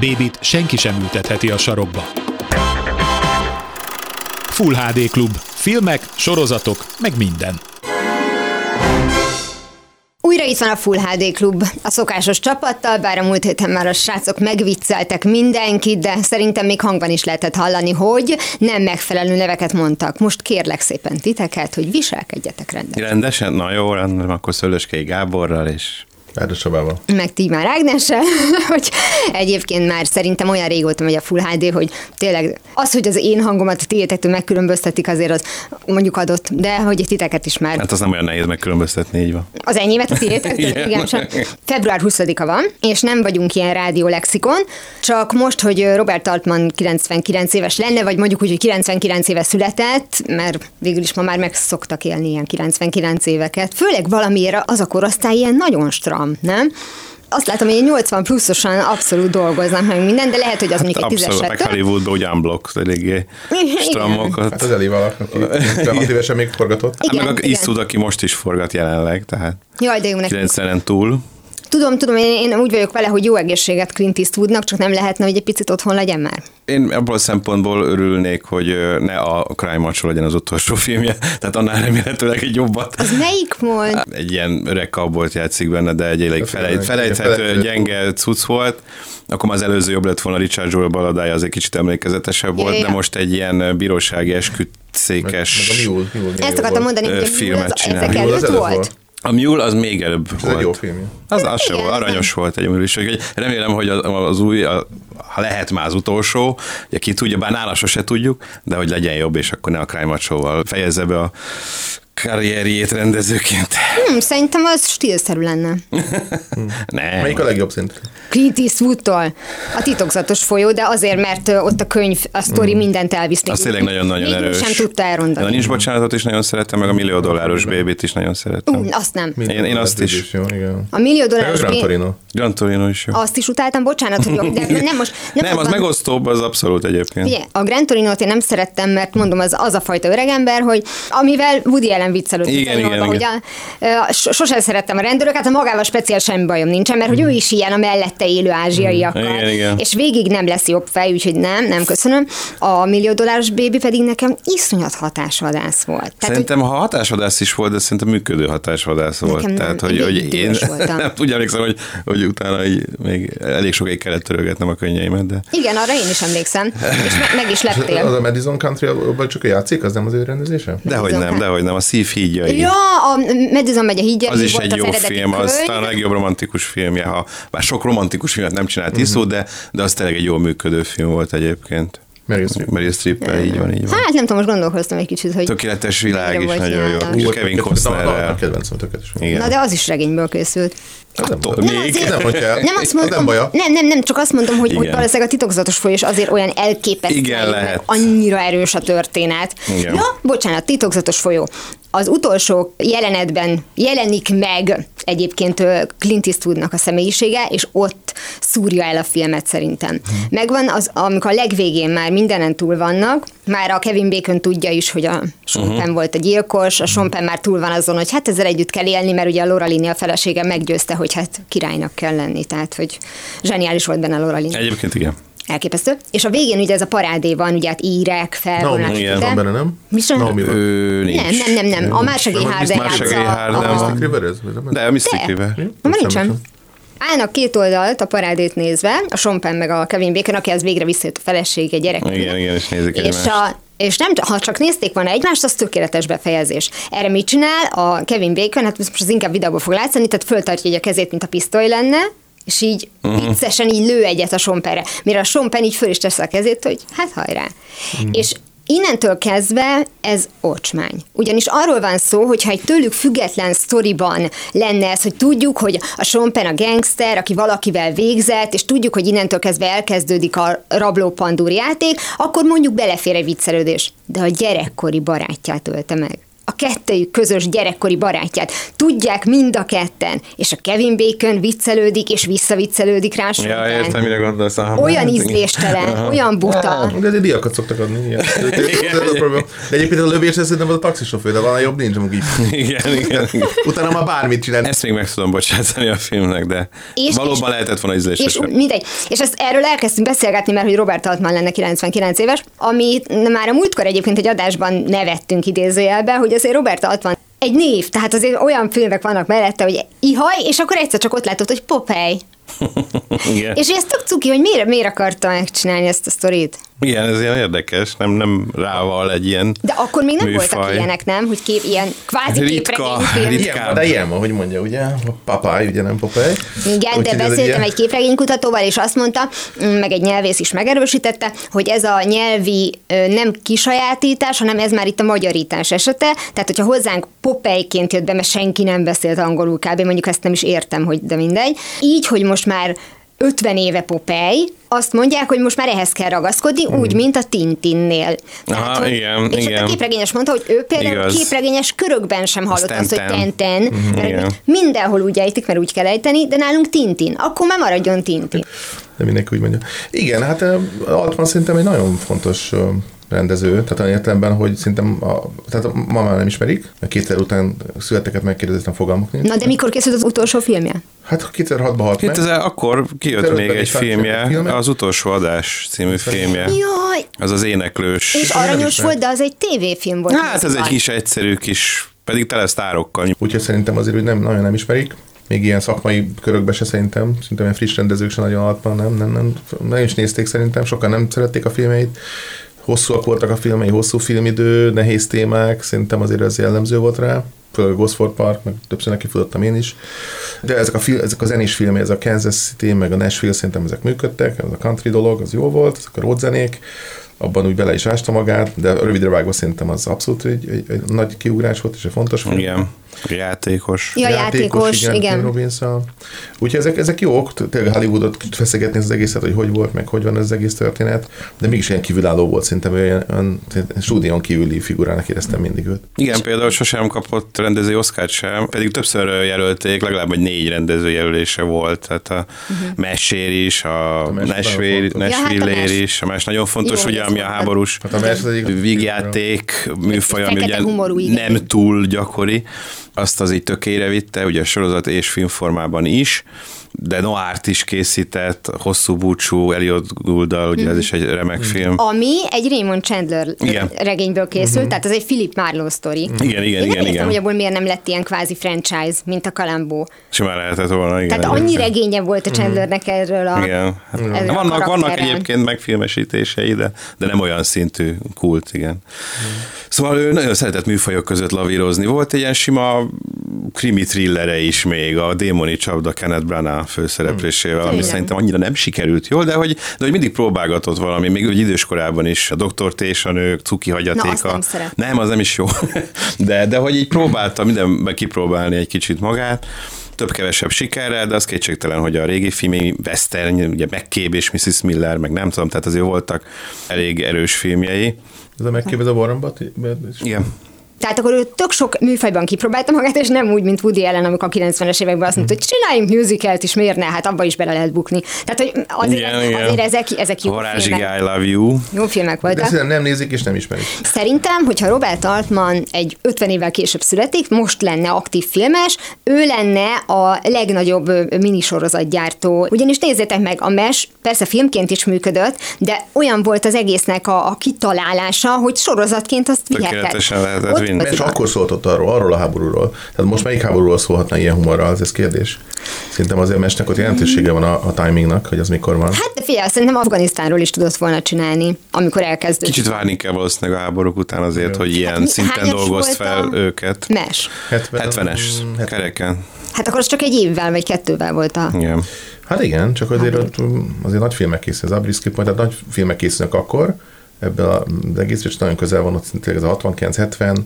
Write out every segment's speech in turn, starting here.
Bébit senki sem ültetheti a sarokba. Full HD Klub. Filmek, sorozatok, meg minden. Újra itt van a Full HD Klub, a szokásos csapattal, bár a múlt héten már a srácok megvicceltek mindenkit, de szerintem még hangban is lehetett hallani, hogy nem megfelelő neveket mondtak. Most kérlek szépen titeket, hogy viselkedjetek rendesen. Rendesen? Na jó, rendben, akkor Szőlőskei Gáborral és Árdos Csabával. meg Tímár Ágnessel, hogy egyébként már szerintem olyan régóta megy a Full HD, hogy tényleg az, hogy az én hangomat a tiétektől megkülönböztetik, azért az mondjuk adott, de hogy titeket is már hát az nem olyan nehéz megkülönböztetni, így van. Az enyémet a tiétek? Igen. Igen. csak Február 20-a van, és nem vagyunk ilyen rádiólexikon, csak most, hogy Robert Altman 99 éves lenne, vagy mondjuk úgy, hogy 99 éve született, mert végül is ma már meg szoktak élni ilyen 99 éveket, főleg valamiért az a korosztály ilyen nagyon stram, nem? Azt látom, hogy ilyen 80 pluszosan abszolút dolgoznak meg minden, de lehet, hogy az mondjuk egy Abszolút, meg tízeset. Hollywoodban ugye unblock, eléggé stramokat. Hát az Eli valak, aki 56 évesen még forgatott. Hát meg Igen, a igen. Isztud, aki most is forgat jelenleg, tehát Jaj, de jó neki. 90-en túl. Tudom, tudom, én, én úgy vagyok vele, hogy jó egészséget Clint Eastwoodnak, csak nem lehetne, hogy egy picit otthon legyen már. Én abból a szempontból örülnék, hogy ne a Crime Macho legyen az utolsó filmje, tehát annál remélhetőleg egy jobbat. Az melyik volt? Egy ilyen öreg kabolt játszik benne, de egy elég felejt, felejthető, felejthető. gyenge cucc volt. Akkor már az előző jobb lett volna Richard Jewell baladája, az egy kicsit emlékezetesebb Ja, volt, ja. de most egy ilyen bírósági Meg, esküdszékes... meg a Mule. Mule Ezt akartam mondani, hogy a filmet csinál. ezek előtt volt. A Mule az még előbb Ez volt. egy jó filmje. Az, az sem Igen, volt, aranyos volt egy Mule is. Remélem, hogy az, az új, a, ha lehet már az utolsó, ugye ki tudja, bár nála sose tudjuk, de hogy legyen jobb, és akkor ne a Crime Macho-val fejezze be a karrierjét rendezőként. Hm, szerintem az stílszerű lenne. Nem. Melyik a legjobb szint? Clint Eastwoodtól. A titokzatos folyó, de azért, mert ott a könyv, a sztori mindent elvisz. Az tényleg nagyon-nagyon erős. sem tudta De a elrondani. nincs bocsánatot is nagyon szeretem, meg a millió dolláros bébét is nagyon szeretem. Ú, azt nem. Én- én azt is. Jó, igen. A millió dolláros Gran Torino. Gran Torino is jó. azt is utáltam, bocsánat, hogy jó, de nem most... Nem, az megosztóbb, az abszolút egyébként. Ugye, a Gran Torino-t én nem szerettem, mert mondom, az, az a fajta öregember, hogy amivel Woody Allen viccelődött, Igen, igen, Torinoba, hogy a, a, so- sosem szerettem a rendőröket, a magával speciál semmi bajom nincsen, mert hogy ő is ilyen a mellette élő ázsiaiakkal. Igen, igen. És végig nem lesz jobb fej, úgyhogy nem, nem köszönöm. A millió dolláros bébi pedig nekem iszonyat hatásvadász volt. Tehát, hogy Szerintem ha hatásvadász is volt, de szerintem működő hatásvadász volt. Nekem Tehát, hogy, hogy én voltam. nem úgy emlékszem, hogy, hogy utána így még elég sokáig kellett törölgetnem a könnyeimet, de igen, arra én is emlékszem. És me- meg is Az lettél. a Madison Country, abban csak a játszik, az nem az ő rendezése? dehogy Madison nem, dehogy nem, a szív hídjai. Ja, a Madison megy a hídja, Az is volt egy az jó eredeti film, az talán a legjobb romantikus filmje, ha bár sok romantikus filmet nem csinált Mhm. Iszó, de, de az tényleg egy jól működő film volt egyébként. Meryl Streep. Meryl Streep-el, így van, így van. Hát nem tudom, most gondolkoztam egy kicsit, hogy... Tökéletes világ is nagyon jó. És Kevin. A kedvencem, tökéletes. Igen. Na de az is regényből készült. Az nem még. azért- Nem. Nem azt Az mondom, nem baja. nem, nem, nem, csak azt mondom, hogy, hogy Igen. valószínűleg a titokzatos folyós azért olyan elképesztő, Igen, lehet. annyira erős a történet. Igen. Ja, bocsánat, titokzatos folyó. Az utolsó jelenetben jelenik meg egyébként Clint Eastwoodnak a személyisége, és ott szúrja el a filmet szerintem. Mhm. Megvan, az, amikor a legvégén már mindenen túl vannak, már a Kevin Bacon tudja is, hogy a Sean. Penn volt a gyilkos, a Sean már túl van azon, hogy hát ezzel együtt kell élni, mert ugye a Laura Linney a felesége meggyőzte, hogy hát királynak kell lenni, tehát hogy zseniális volt benne a Laura Linney. Egyébként igen. Elképesztő. És a végén ugye ez a parádé van, ugye hát írek, Naomi felvonás. de- van benne, nem? Mi sem? Naomi van. Ő nincs. Nem, nem, nem, nem. A Nem, Harden játsza. Nem? De a Mystic De. River. Ma nincsen. Állnak két oldalt a parádét nézve, a Sean Penn meg a Kevin Bacon, aki az végre visszajött a felesége, gyerek. Igen, igen, és nézik és, egymást. a, és nem, ha csak nézték volna egymást, az tökéletes befejezés. Erre mit csinál a Kevin Bacon? Hát most az inkább videóból fog látszani, tehát föltartja így a kezét, mint a pisztoly lenne, és így Mhm. uh-huh. viccesen így lő egyet a Sean Penn-re, mire a Sean Penn így föl is teszi a kezét, hogy hát hajrá. Mhm. És Innentől kezdve ez ocsmány. Ugyanis arról van szó, hogy ha egy tőlük független sztoriban lenne ez, hogy tudjuk, hogy a Sean Penn a gangster, aki valakivel végzett, és tudjuk, hogy innentől kezdve elkezdődik a rabló pandúr játék, akkor mondjuk belefér egy viccelődés. De a gyerekkori barátját ölte meg a kettőjük közös gyerekkori barátját. Tudják mind a ketten, és a Kevin Bacon viccelődik, és visszaviccelődik rá Ja, Penn. értem, mire gondolsz. Aha, Olyan ízléstelen, olyan buta. De azért díjakat szoktak adni. Probléma. De egyébként a lövés, ez szerintem az a taxisofőr, de van jobb nincs, amúgy így. Igen, igen, igen. Utána már bármit csinál. Ezt még meg tudom bocsátani a filmnek, de És- valóban és- lehetett volna És ízlésesebb. mindegy. És ezt erről elkezdtünk beszélgetni, mert hogy Robert Altman lenne 99 éves, ami már a múltkor egyébként egy adásban nevettünk idézőjelbe, hogy azért Robert Altman egy név, tehát azért olyan filmek vannak mellette, hogy ihaj, és akkor egyszer csak ott látod, hogy Popeye. Igen. És ez tök cuki, hogy miért, miért akarta megcsinálni ezt a sztorit. Igen, ez ilyen érdekes, nem, nem rával egy ilyen De akkor még nem műfaj. voltak ilyenek, nem? Hogy kép, ilyen kvázi Ritka, ritka. Ilyen van, de ilyen van, hogy mondja, ugye? A papáj, ugye nem Popeye. Igen, de beszéltem ilyen- egy képregénykutatóval, és azt mondta, mm, meg egy nyelvész is megerősítette, hogy ez a nyelvi nem kisajátítás, hanem ez már itt a magyarítás esete. Tehát, hogyha hozzánk Popeye-ként jött be, mert senki nem beszélt angolul kb. mondjuk ezt nem is értem, hogy de mindegy. Így, hogy most már 50 éve Popeye, azt mondják, hogy most már ehhez kell ragaszkodni, úgy, mint a Tintinnél. Aha, hogy, igen, és igen. a képregényes mondta, hogy ő például Igaz. képregényes körökben sem hallott azt, hogy Tenten. Tenten, mert mindenhol úgy ejtik, mert úgy kell ejteni, de nálunk Tintin. Akkor már maradjon Tintin. De mindenki úgy mondja. Igen, hát Altman szerintem egy nagyon fontos rendező, tehát olyan értelemben, hogy szerintem a, tehát ma már nem ismerik, mert kétszer után születeket megkérdeztem, fogalmuk nincs. Na, de mikor készült az utolsó filmje? Hát 2006-ban halt meg. 2000, akkor kijött 2005-ben még egy filmje, filmek. az utolsó adás című filmje. Jaj, Az az éneklős. és aranyos volt, de az egy tévéfilm volt. Hát ez egy kis egyszerű kis, pedig tele sztárokkal. Úgyhogy szerintem azért, hogy nem, nagyon nem ismerik. Még ilyen szakmai körökbe se szerintem, szerintem ilyen friss rendezők se nagyon Altman, nem, nem, nem, nem is nézték szerintem, sokan nem szerették a filmeit. Hosszúak voltak a filmei, hosszú filmidő, nehéz témák, szerintem azért ez jellemző volt rá. Főleg Gosford Park, meg többször neki futottam én is. De ezek a, fil- ezek a zenés filmek, ez a Kansas City, meg a Nashville, szerintem ezek működtek, ez a country dolog, az jó volt, ezek a road zenék, abban úgy bele is ásta magát, de rövidre vágva szerintem az abszolút egy, egy, egy nagy kiugrás volt, és egy fontos film. Igen, játékos. Ja, játékos, igen. Tim robbins Úgyhogy ezek, ezek jók, tényleg Hollywoodot feszegetni az egészet, hogy hogy volt, meg hogy van ez az egész történet, de mégis ilyen kívülálló volt, szerintem olyan, olyan stúdión kívüli figurának éreztem mindig őt. Igen, például sosem kapott rendezői oszkárt sem, pedig többször jelölték, legalább egy négy rendező jelölése volt, tehát a uh-huh. Mesér is, a, Mesh Nashville. Ja, hát a is, a más nagyon fontos, Jó, ugye, ami a háborús Hát a vígjáték műfaj, ami ugye igen. nem túl gyakori, azt az így tökére vitte, ugye sorozat és filmformában is, de Noárt is készített, hosszú búcsú, Elliot Gouldal, ugye ez is egy remek film. Ami egy Raymond Chandler Igen. regényből készült, tehát ez egy Philip Marlowe sztori. Igen, igen, Én nem igen, értem, igen. hogy abból miért nem lett ilyen kvázi franchise, mint a Kalambó. Simán lehetett volna, igen. Tehát annyi regénye volt a Chandlernek erről a... Igen. Hát, Ezzel a vannak, vannak egyébként megfilmesítései, de, de nem olyan szintű kult, igen. Szóval ő nagyon szeretett műfajok között lavírozni. Volt egy ilyen sima krimi thrillere is még, a Démoni csapda Kenneth Branagh főszereplésével, ami Tényleg. szerintem annyira nem sikerült jól, de hogy, de hogy mindig próbálgatott valami, még úgy időskorában is, a Doktor T és a nők, Cuki hagyatéka. azt nem nem, az nem is jó. de, de hogy így próbálta mindenben kipróbálni egy kicsit magát, több-kevesebb sikerrel, de az kétségtelen, hogy a régi filmi western, ugye McCabe és Mrs. Miller, meg nem tudom, tehát azért voltak elég erős filmjei. Ez a megkép, ez a Warren Beatty? Igen. Tehát akkor ő tök sok műfajban kipróbálta magát, és nem úgy, mint Woody Allen, amikor a 90-es években azt mondta, hogy csináljunk musicalt is, miért ne? Hát abba is bele lehet bukni. Tehát, hogy azért, Igen, igen. azért ezek, ezek jó Varázsigi filmek. I love you. Jó filmek De voltak. szerintem nem nézik és nem ismerik. Szerintem, hogyha Robert Altman egy 50 évvel később születik, most lenne aktív filmes, ő lenne a legnagyobb minisorozatgyártó. Ugyanis nézzétek meg, a MES persze filmként is működött, de olyan volt az egésznek a, a kitalálása, hogy sorozatként azt vihetett. Tökéletesen lehetett vinni. És akkor szóltott arról, arról a háborúról. Tehát most melyik háborúról szólhatna ilyen humorral, ez kérdés. Szerintem azért mesnek ott jelentősége van a, a timingnak, hogy az mikor van. Hát de figyelj, szerintem Afganisztánról is tudott volna csinálni, amikor elkezdődött. Kicsit várni kell valószínűleg a háborúk után azért, hogy ilyen mi- szinten dolgozt fel a- őket. Mes. 70 70-es, Mm, kereken. Hát akkor az csak egy évvel vagy kettővel volt a... Igen. Hát igen, csak azért ott mm, azért nagy filmek készülnek, az Abrisky Point, tehát nagy filmek készülnek akkor, ebből az egész, és nagyon közel van ott tényleg ez a 69-70,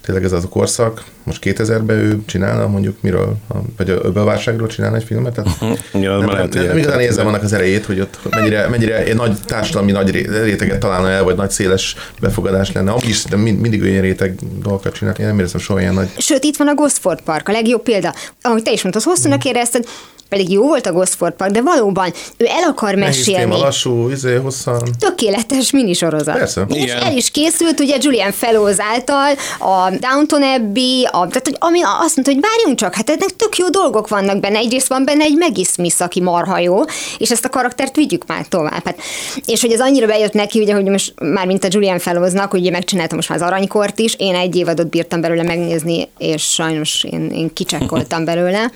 tényleg ez az a korszak. Most 2000-ben ő csinálna mondjuk miről, vagy a öbölválságról csinálna egy filmet? Tehát Ja, nem, nem, hogy nem igazán érzem annak az erejét, hogy ott mennyire, mennyire egy nagy társadalmi nagy ré- réteget találna el, vagy nagy széles befogadás lenne. Amúgy is szerintem mind, mindig olyan réteg dolgokat csinál. Én nem érzem soha ilyen nagy Sőt, itt van a Gosford Park, a legjobb példa. Ahogy te is mondtad, hosszúnak érezted, pedig jó volt a Gosford Park, de valóban ő el akar nehéz téma, lassú, izé, hosszan. tökéletes minisorozat. Persze. És Igen. el is készült ugye Julian Fellows által a Downton Abbey, a, tehát hogy ami azt mondta, hogy várjunk csak, hát ennek tök jó dolgok vannak benne. Egyrészt van benne egy Maggie Smith, aki marha jó, és ezt a karaktert vigyük már tovább. Hát, és hogy ez annyira bejött neki, ugye, hogy most már mint a Julian Fellowsnak, hogy ugye megcsinálta most már az aranykort is, én egy évadot bírtam belőle megnézni, és sajnos én, én kicsekkoltam belőle,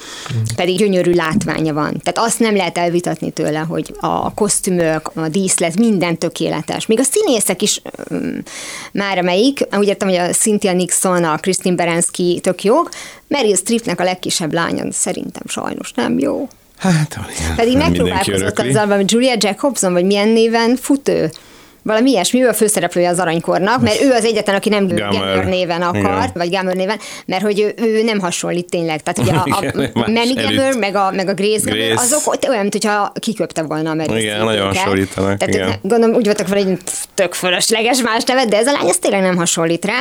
pedig gyönyörű látványa van. Tehát azt nem lehet elvitatni tőle, hogy a kosztümök, a díszlet, minden tökéletes. Még a színészek is um, már amelyik, úgy értem, hogy a Cynthia Nixon, a Christine Baranski tök jók, Meryl Streepnek a legkisebb lánya szerintem sajnos nem jó. Hát, igen, Pedig megpróbálkozott azzal, valami Julia Jacobson, vagy milyen néven fut ő? Valami ilyesmi, ő a főszereplője az aranykornak, mert ő az egyetlen, aki nem Gamer. Gamer néven akar, Igen. vagy Gamer néven, mert hogy ő, ő nem hasonlít tényleg. Tehát ugye a, a Manny előtt. Gamer, meg a, meg a Grace Gamer, Grace. azok ott olyan, mintha kiköpte volna a Meryl Igen, nagyon hasonlítanak, Tehát igen. gondolom úgy voltak vele, hogy tök fölösleges más nevet, de ez a lány ez tényleg nem hasonlít rá,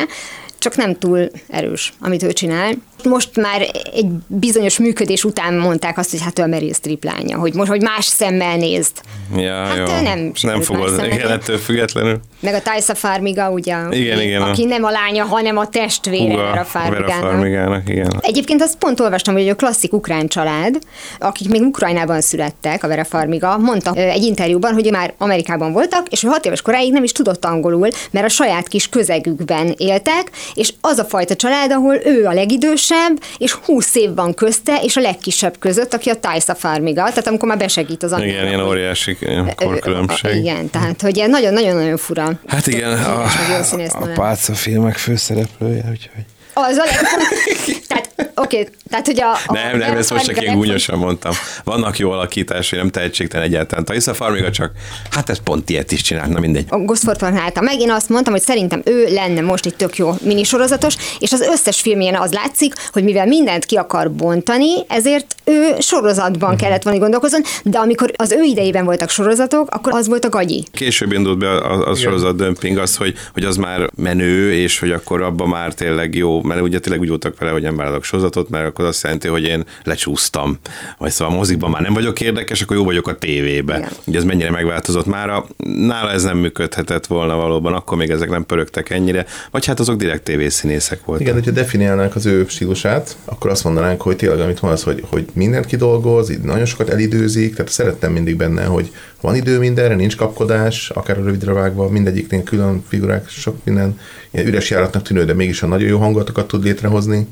csak nem túl erős, amit ő csinál. Most már egy bizonyos működés után mondták azt, hogy hát ő a Meryl Streep lánya, hogy most, hogy más szemmel nézd. Ja, Hát jó. nem nem fogod, igen, ettől függetlenül. Meg a Tysa Farmiga, ugye, Igen, aki, igen, a- aki nem a lánya, hanem a testvére Húga, Vera Vera Farmigának. Farmigának, igen. Egyébként azt pont olvastam, hogy a klasszik ukrán család, akik még Ukrajnában születtek, a Vera Farmiga, mondta egy interjúban, hogy már Amerikában voltak, és hogy hat éves koráig nem is tudott angolul, mert a saját kis közegükben éltek, és az a fajta család, ahol ő a legidősebb, és 20 év van közte, és a legkisebb között, aki a Tysa Farmiga, tehát amikor már besegít az anyjának, Igen, ilyen óriási ilyen korkülönbség. Igen, tehát hogy nagyon-nagyon-nagyon fura. Hát igen, a, színész a nő. pálca filmek főszereplője, úgyhogy... Az a legfontosabb. tehát, oké, tehát hogy a... a Nem, nem, ezt most csak a én gúnyosan mondtam. Vannak jó alakításai, nem tehetségtelen egyáltalán. Taisa Farmiga csak, hát ez pont ilyet is csinált, na mindegy. a Gosford van háta. Meg én azt mondtam, hogy szerintem ő lenne most egy tök jó minisorozatos, és az összes filmjén az látszik, hogy mivel mindent ki akar bontani, ezért ő sorozatban kellett volna hogy gondolkozzon, de amikor az ő idejében voltak sorozatok, akkor az volt a gagyi. Később indult be a, a sorozat dömping az, hogy, hogy az már menő, és hogy akkor abban már tényleg jó, mert ugye tényleg úgy voltak vele, hogy nem vállalok sorozatot, mert akkor azt jelenti, hogy én lecsúsztam. Vagy szóval a mozikban már nem vagyok érdekes, akkor jó vagyok a tévébe. Igen. Ugye ez mennyire megváltozott mára. Nála ez nem működhetett volna valóban, akkor még ezek nem pörögtek ennyire, vagy hát azok direkt tévészínészek voltak. Igen, hogyha definiálnánk az ő stílusát, akkor azt mondanánk, hogy tényleg, amit mondasz, hogy, hogy mindent kidolgoz, így nagyon sokat elidőzik, tehát szerettem mindig benne, hogy van idő mindenre, nincs kapkodás, akár a rövidre vágva, mindegyiknél külön figurák, sok minden ilyen üres járatnak tűnő, de mégis a nagyon jó hangulatokat tud létrehozni.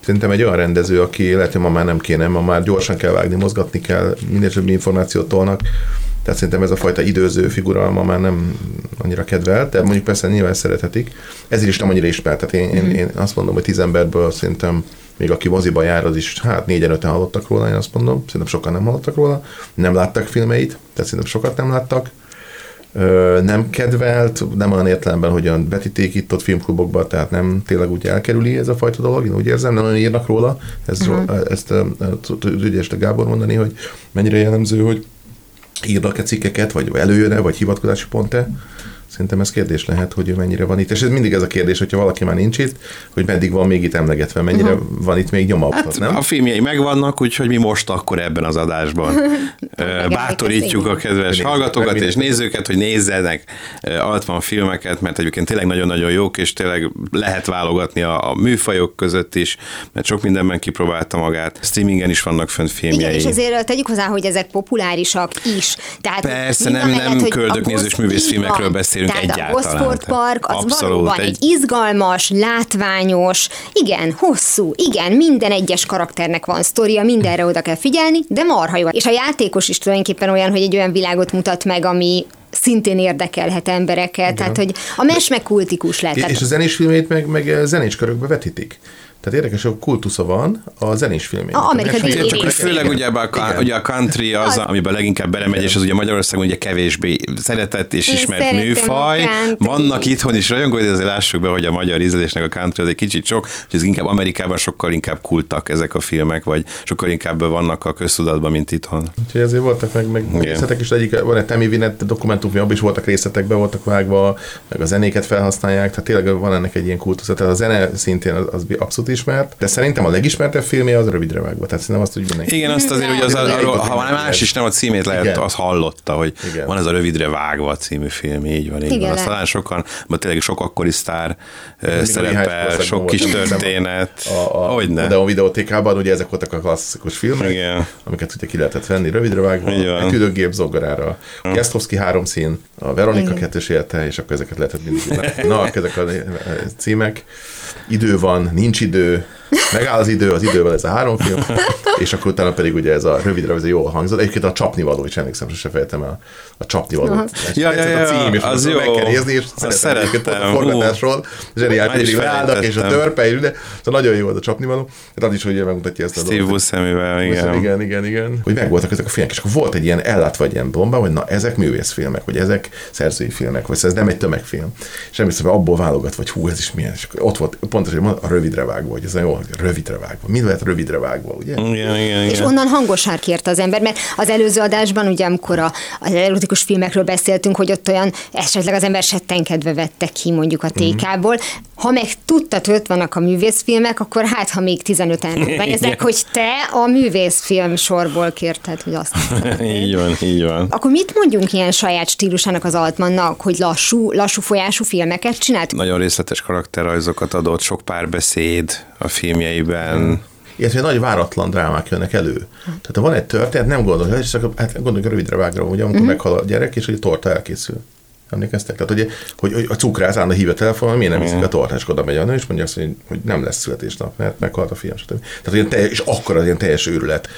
Szerintem egy olyan rendező, aki lehet, hogy ma már nem kéne, ma már gyorsan kell vágni, mozgatni kell, minél több információt tolnak, tehát szerintem ez a fajta időző figura ma már nem annyira kedvelt, de mondjuk persze nyilván szerethetik. Ezért is nem annyira ismert. Tehát én, én, én azt mondom, hogy tíz emberből szerintem még aki moziba jár, az is, hát négyen öten hallottak róla, én azt mondom, szerintem sokan nem hallottak róla, nem láttak filmeit, tehát szerintem sokat nem láttak, Ö, nem kedvelt, nem olyan értelemben, hogy olyan betíték itt ott filmklubokban, tehát nem tényleg úgy elkerüli ez a fajta dolog, én úgy érzem, nem olyan írnak róla, ez, uh-huh. ezt ö, ö, tudja este Gábor mondani, hogy mennyire jellemző, hogy írnak-e cikkeket, vagy előjön-e, vagy hivatkozási pont-e. Szerintem ez kérdés lehet, hogy ő mennyire van itt. És ez mindig ez a kérdés, hogyha valaki már nincs itt, hogy meddig van még itt emlegetve, mennyire uh-huh. van itt még nyoma. Hát nem? a filmjei megvannak, úgyhogy mi most akkor ebben az adásban bátorítjuk a kedves hallgatókat meg és nézőket, hogy nézzenek altman filmeket, mert egyébként tényleg nagyon-nagyon jók, és tényleg lehet válogatni a, a műfajok között is, mert sok mindenben kipróbálta magát. Streamingen is vannak fönt filmjei. Igen, és ezért tegyük hozzá, hogy ezek populárisak is. Tehát Persze, nem- amellett, nem hogy köldöknézős művészfilmekről így beszélünk Tehát egyáltalán. a Gosford Park az Abszolút, valóban egy... egy- izgalmas, látványos, igen, hosszú, igen, minden egyes karakternek van sztoria, mindenre oda kell figyelni, de marha jó. És a játékos is tulajdonképpen olyan, hogy egy olyan világot mutat meg, ami szintén érdekelhet embereket, tehát hogy a mes meg kultikus lett. És a zenés filmét meg, meg zenés körökbe vetítik. Tehát érdekes, hogy kultusza van a zenés filmén. A Amerikai. Csak hogy főleg ugye, a, Igen. ugye a country az, amiben leginkább belemegy, és az ugye Magyarországon ugye kevésbé szeretett és Én ismert műfaj. Vannak itthon is rajongói, de azért lássuk be, hogy a magyar ízlésnek a country az egy kicsit sok, hogy ez inkább Amerikában sokkal inkább kultak ezek a filmek, vagy sokkal inkább vannak a köztudatban, mint itthon. Úgyhogy ezért voltak meg, meg Igen. részletek is, egyik van egy Temi Vinet dokumentumfilm, abban is voltak részletek, be voltak vágva, meg a zenéket felhasználják, tehát tényleg van ennek egy ilyen kultusz. Tehát a zene szintén az, az abszolút ismert, de szerintem a legismertebb filmje az rövidre vágva, tehát szerintem azt úgy mindenki. Igen, azt azért, hogy az, Igen. arról, ha van más is, nem a címét lehet, Igen. azt hallotta, hogy Igen. van ez a rövidre vágva című film, így van, így Igen, van. Azt talán sokan, mert tényleg sok akkori sztár a szerepel, sok kis történet. A, a Hogyne. Odeon videótékában ugye ezek voltak a klasszikus filmek, Igen. amiket ugye ki lehetett venni rövidre vágva, a küldőgép zongorára, a Gesztovszki három szín, a Veronika kettős élete, és akkor ezeket lehetett mindig. Na, ezek a címek. Idő van, nincs idő, megáll az idő, az idővel ez a három film, és akkor utána pedig ugye ez a rövidre, ez jól hangzott. Egyébként a csapnivaló is emlékszem, sose fejtem el a csapnivaló. Ja, ja, ja, a cím, és az az jó. meg kell nézni, és Azt szeretem szerettem. a forgatásról. Zseniális, Már is mindig leállnak, és a törpe, és de, szóval nagyon jó az a csapnivaló. Tehát az is, hogy megmutatja ezt a Steve dolgot. Buscemivel, Igen. igen. igen, igen, igen. Hogy megvoltak ezek a filmek, és akkor volt egy ilyen ellátva egy ilyen bomba, hogy na, ezek művészfilmek, vagy ezek szerzői filmek, vagy ez nem egy tömegfilm. És emlékszem, hogy abból válogat, vagy hú, ez is milyen. És akkor ott volt pontosan, hogy a rövidre vágva, hogy ez a jó, rövidre vágva. Mi lehet rövidre vágva, ugye? Igen, igen, És igen. onnan hangosár kérte az ember, mert az előző adásban, ugye amikor a, az erotikus filmekről beszéltünk, hogy ott olyan esetleg az ember settenkedve vette ki mondjuk a TK-ból. Ha meg tudtad, hogy ott vannak a művészfilmek, akkor hát, ha még 15-en ezek, hogy te a művészfilm sorból kérted, hogy azt Így van, így van. Akkor mit mondjunk ilyen saját stílusának az Altmannak, hogy lassú, lassú folyású filmeket csinált? Nagyon részletes karakterrajzokat adott, sok párbeszéd a filmjeiben. Illetve nagy váratlan drámák jönnek elő. Tehát ha van egy történet, nem gondolod, hogy csak hát gondoljuk rövidre vágra, ugye, amikor Mhm. meghal a gyerek, és hogy a torta elkészül. Emlékeztek? Tehát, hogy, hogy, hogy a cukrász állna hív a telefonon, miért nem viszik a tortát, és oda megy a nő, és mondja azt, hogy, hogy nem lesz születésnap, mert meghalt a fiam, stb. Tehát, hogy ilyen teljes, és akkor az ilyen teljes őrület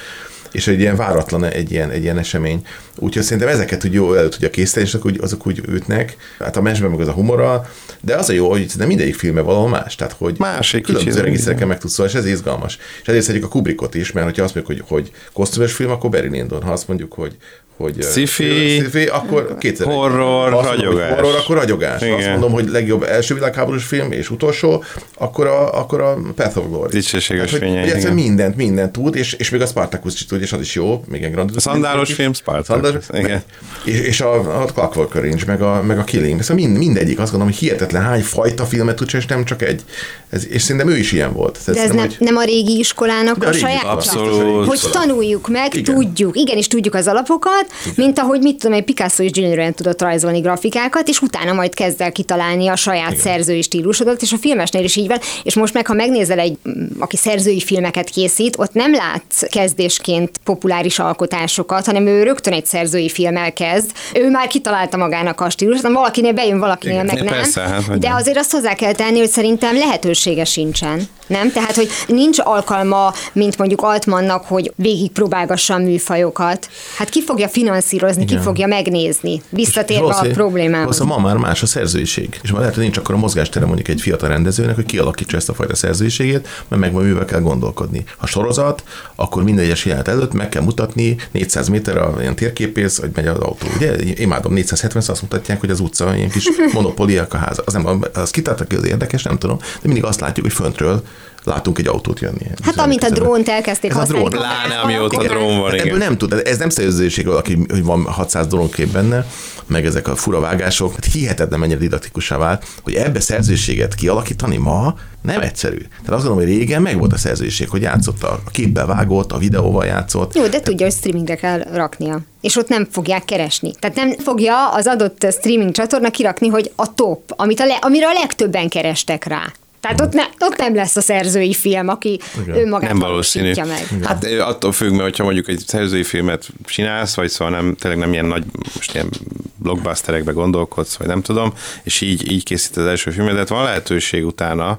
és egy ilyen váratlan egy ilyen, egy ilyen esemény. Úgyhogy szerintem ezeket úgy jó elő tudja készíteni, és azok úgy, azok úgy ütnek. Hát a mesben meg az a humora, de az a jó, hogy nem mindegyik filme valahol más. Tehát, hogy Más egy különböző regisztereken meg tudsz szólni, és ez izgalmas. És ezért szeretjük a Kubrickot is, mert hogyha azt mondjuk, hogy, hogy kosztümös film, akkor Barry Lyndon. Ha azt mondjuk, hogy hogy Sci-fi, sci akkor kétszer. horror, Ha azt mondom, ragyogás. Horror, akkor ragyogás. Ha Azt Igen. mondom, hogy legjobb első világháborús film és utolsó, akkor a, akkor a Path of Glory. Dicsőséges hogy, fényei, hogy igen. mindent, mindent tud, és, és még a Spartacus is tud, és az is jó, még egy Grand A szandálos film Spartacus, igen. És, és a, a Clockwork Orange, meg a, meg a Killing. Szóval mind, mindegyik, azt gondolom, hogy hihetetlen hány fajta filmet tud, és nem csak egy. Ez, és szerintem ő is ilyen volt. De ez nem, hogy- nem a régi iskolának a, a régi sajátja? Abszolút. Hogy tanuljuk meg, Igen. Igen. tudjuk, igenis tudjuk az alapokat, Igen. mint ahogy mit tudom, egy Picasso is gyönyörűen tudott rajzolni grafikákat, és utána majd kezd el kitalálni a saját Igen. szerzői stílusodat, és a filmesnél is így van. És most meg, ha megnézel egy, mm, aki szerzői filmeket készít, ott nem látsz kezdésként populáris alkotásokat, hanem ő rögtön egy szerzői filmmel kezd. Ő már kitalálta magának a stílusot, valakinél bejön, valakinél Igen. meg nem. Persze, hát, De azért azt hozzá kell tenni, hogy szerintem lehetősége sincsen. Nem? Tehát, hogy nincs alkalma, mint mondjuk Altmannak, hogy végigpróbálgassa a műfajokat. Hát ki fogja finanszírozni, Igen. ki fogja megnézni. Visszatérve a problémához. valószínűleg ma már más a szerzőiség. És ma lehet, hogy nincs akkor a mozgástere mondjuk egy fiatal rendezőnek, hogy kialakítsa ezt a fajta szerzőiségét, mert meg mivel kell gondolkodni. Ha sorozat, akkor minden egyes jelenet előtt meg kell mutatni 400 méter a ilyen térképész, hogy megy az autó. Ugye? Imádom, 470 azt mutatják, hogy az utca ilyen kis monopoliák a ház. Az nem, az kitartak az érdekes, nem tudom, de mindig azt látjuk, hogy föntről látunk egy autót jönni. Hát amint a drónt elkezdték Ez a használni. drón. Pláne, amióta akkor- drón van, Hát ebből nem tud, ez nem szerzőség valaki, hogy van 600 drónkép benne, meg ezek a fura vágások, hát hihetetlen mennyire didaktikussá vált, hogy ebbe szerzőséget kialakítani ma nem egyszerű. Tehát azt gondolom, hogy régen meg volt a szerzőség, hogy játszott a a képpel vágott, a videóval játszott. Jó, de tudja, hogy streamingre kell raknia. És ott nem fogják keresni. Tehát nem fogja az adott streaming csatorna kirakni, hogy a top, amit a le, amire a legtöbben kerestek rá. Tehát ott, ne, ott nem lesz a szerzői film, aki Igen. önmagát Nem valószínű. meg. Hát ö, attól függ, mert hogyha mondjuk egy szerzői filmet csinálsz, vagy szóval nem, tényleg nem ilyen nagy, most ilyen blockbusterekbe gondolkodsz, vagy nem tudom, és így, így készít az első filmedet, van lehetőség utána,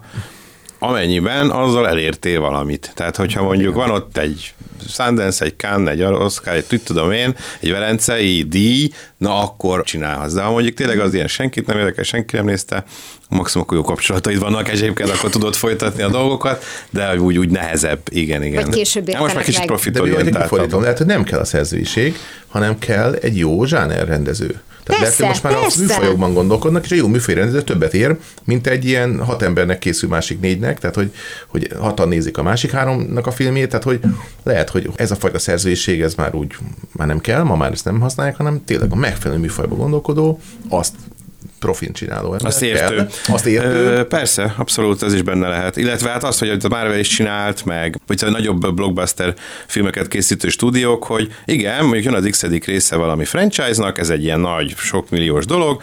amennyiben azzal elértél valamit. Tehát, hogyha mondjuk van ott egy Sundance, egy Cannes, egy Oscar, egy mit tudom én, egy velencei díj, na akkor csinálhatsz. De ha mondjuk tényleg az ilyen senkit nem érdekel, senki nem nézte, maximum akkor jó kapcsolataid vannak egyébként, akkor tudod folytatni a dolgokat, de úgy, úgy nehezebb, igen, igen. Vagy később ja, most már kicsit profitorientáltabb. Lehet, hogy nem kell a szerzőiség, hanem kell egy jó zsánerrendező. Tehát Persze, lehet, most már persze. a műfajokban gondolkodnak, és egy jó műfajrendező többet ér, mint egy ilyen hat embernek készül másik négynek, tehát hogy, hogy hatan nézik a másik háromnak a filmjét, tehát hogy lehet, hogy ez a fajta szerzőiség, ez már úgy már nem kell, ma már ezt nem használják, hanem tényleg a megfelelő műfajba gondolkodó, azt profin csináló ember Azt értő. kell. Azt értő. Ö, persze, abszolút ez is benne lehet. Illetve hát azt, hogy a Marvel is csinált, meg vagy a nagyobb blockbuster filmeket készítő stúdiók, hogy igen, mondjuk jön az x része valami franchise-nak, ez egy ilyen nagy, sokmilliós dolog,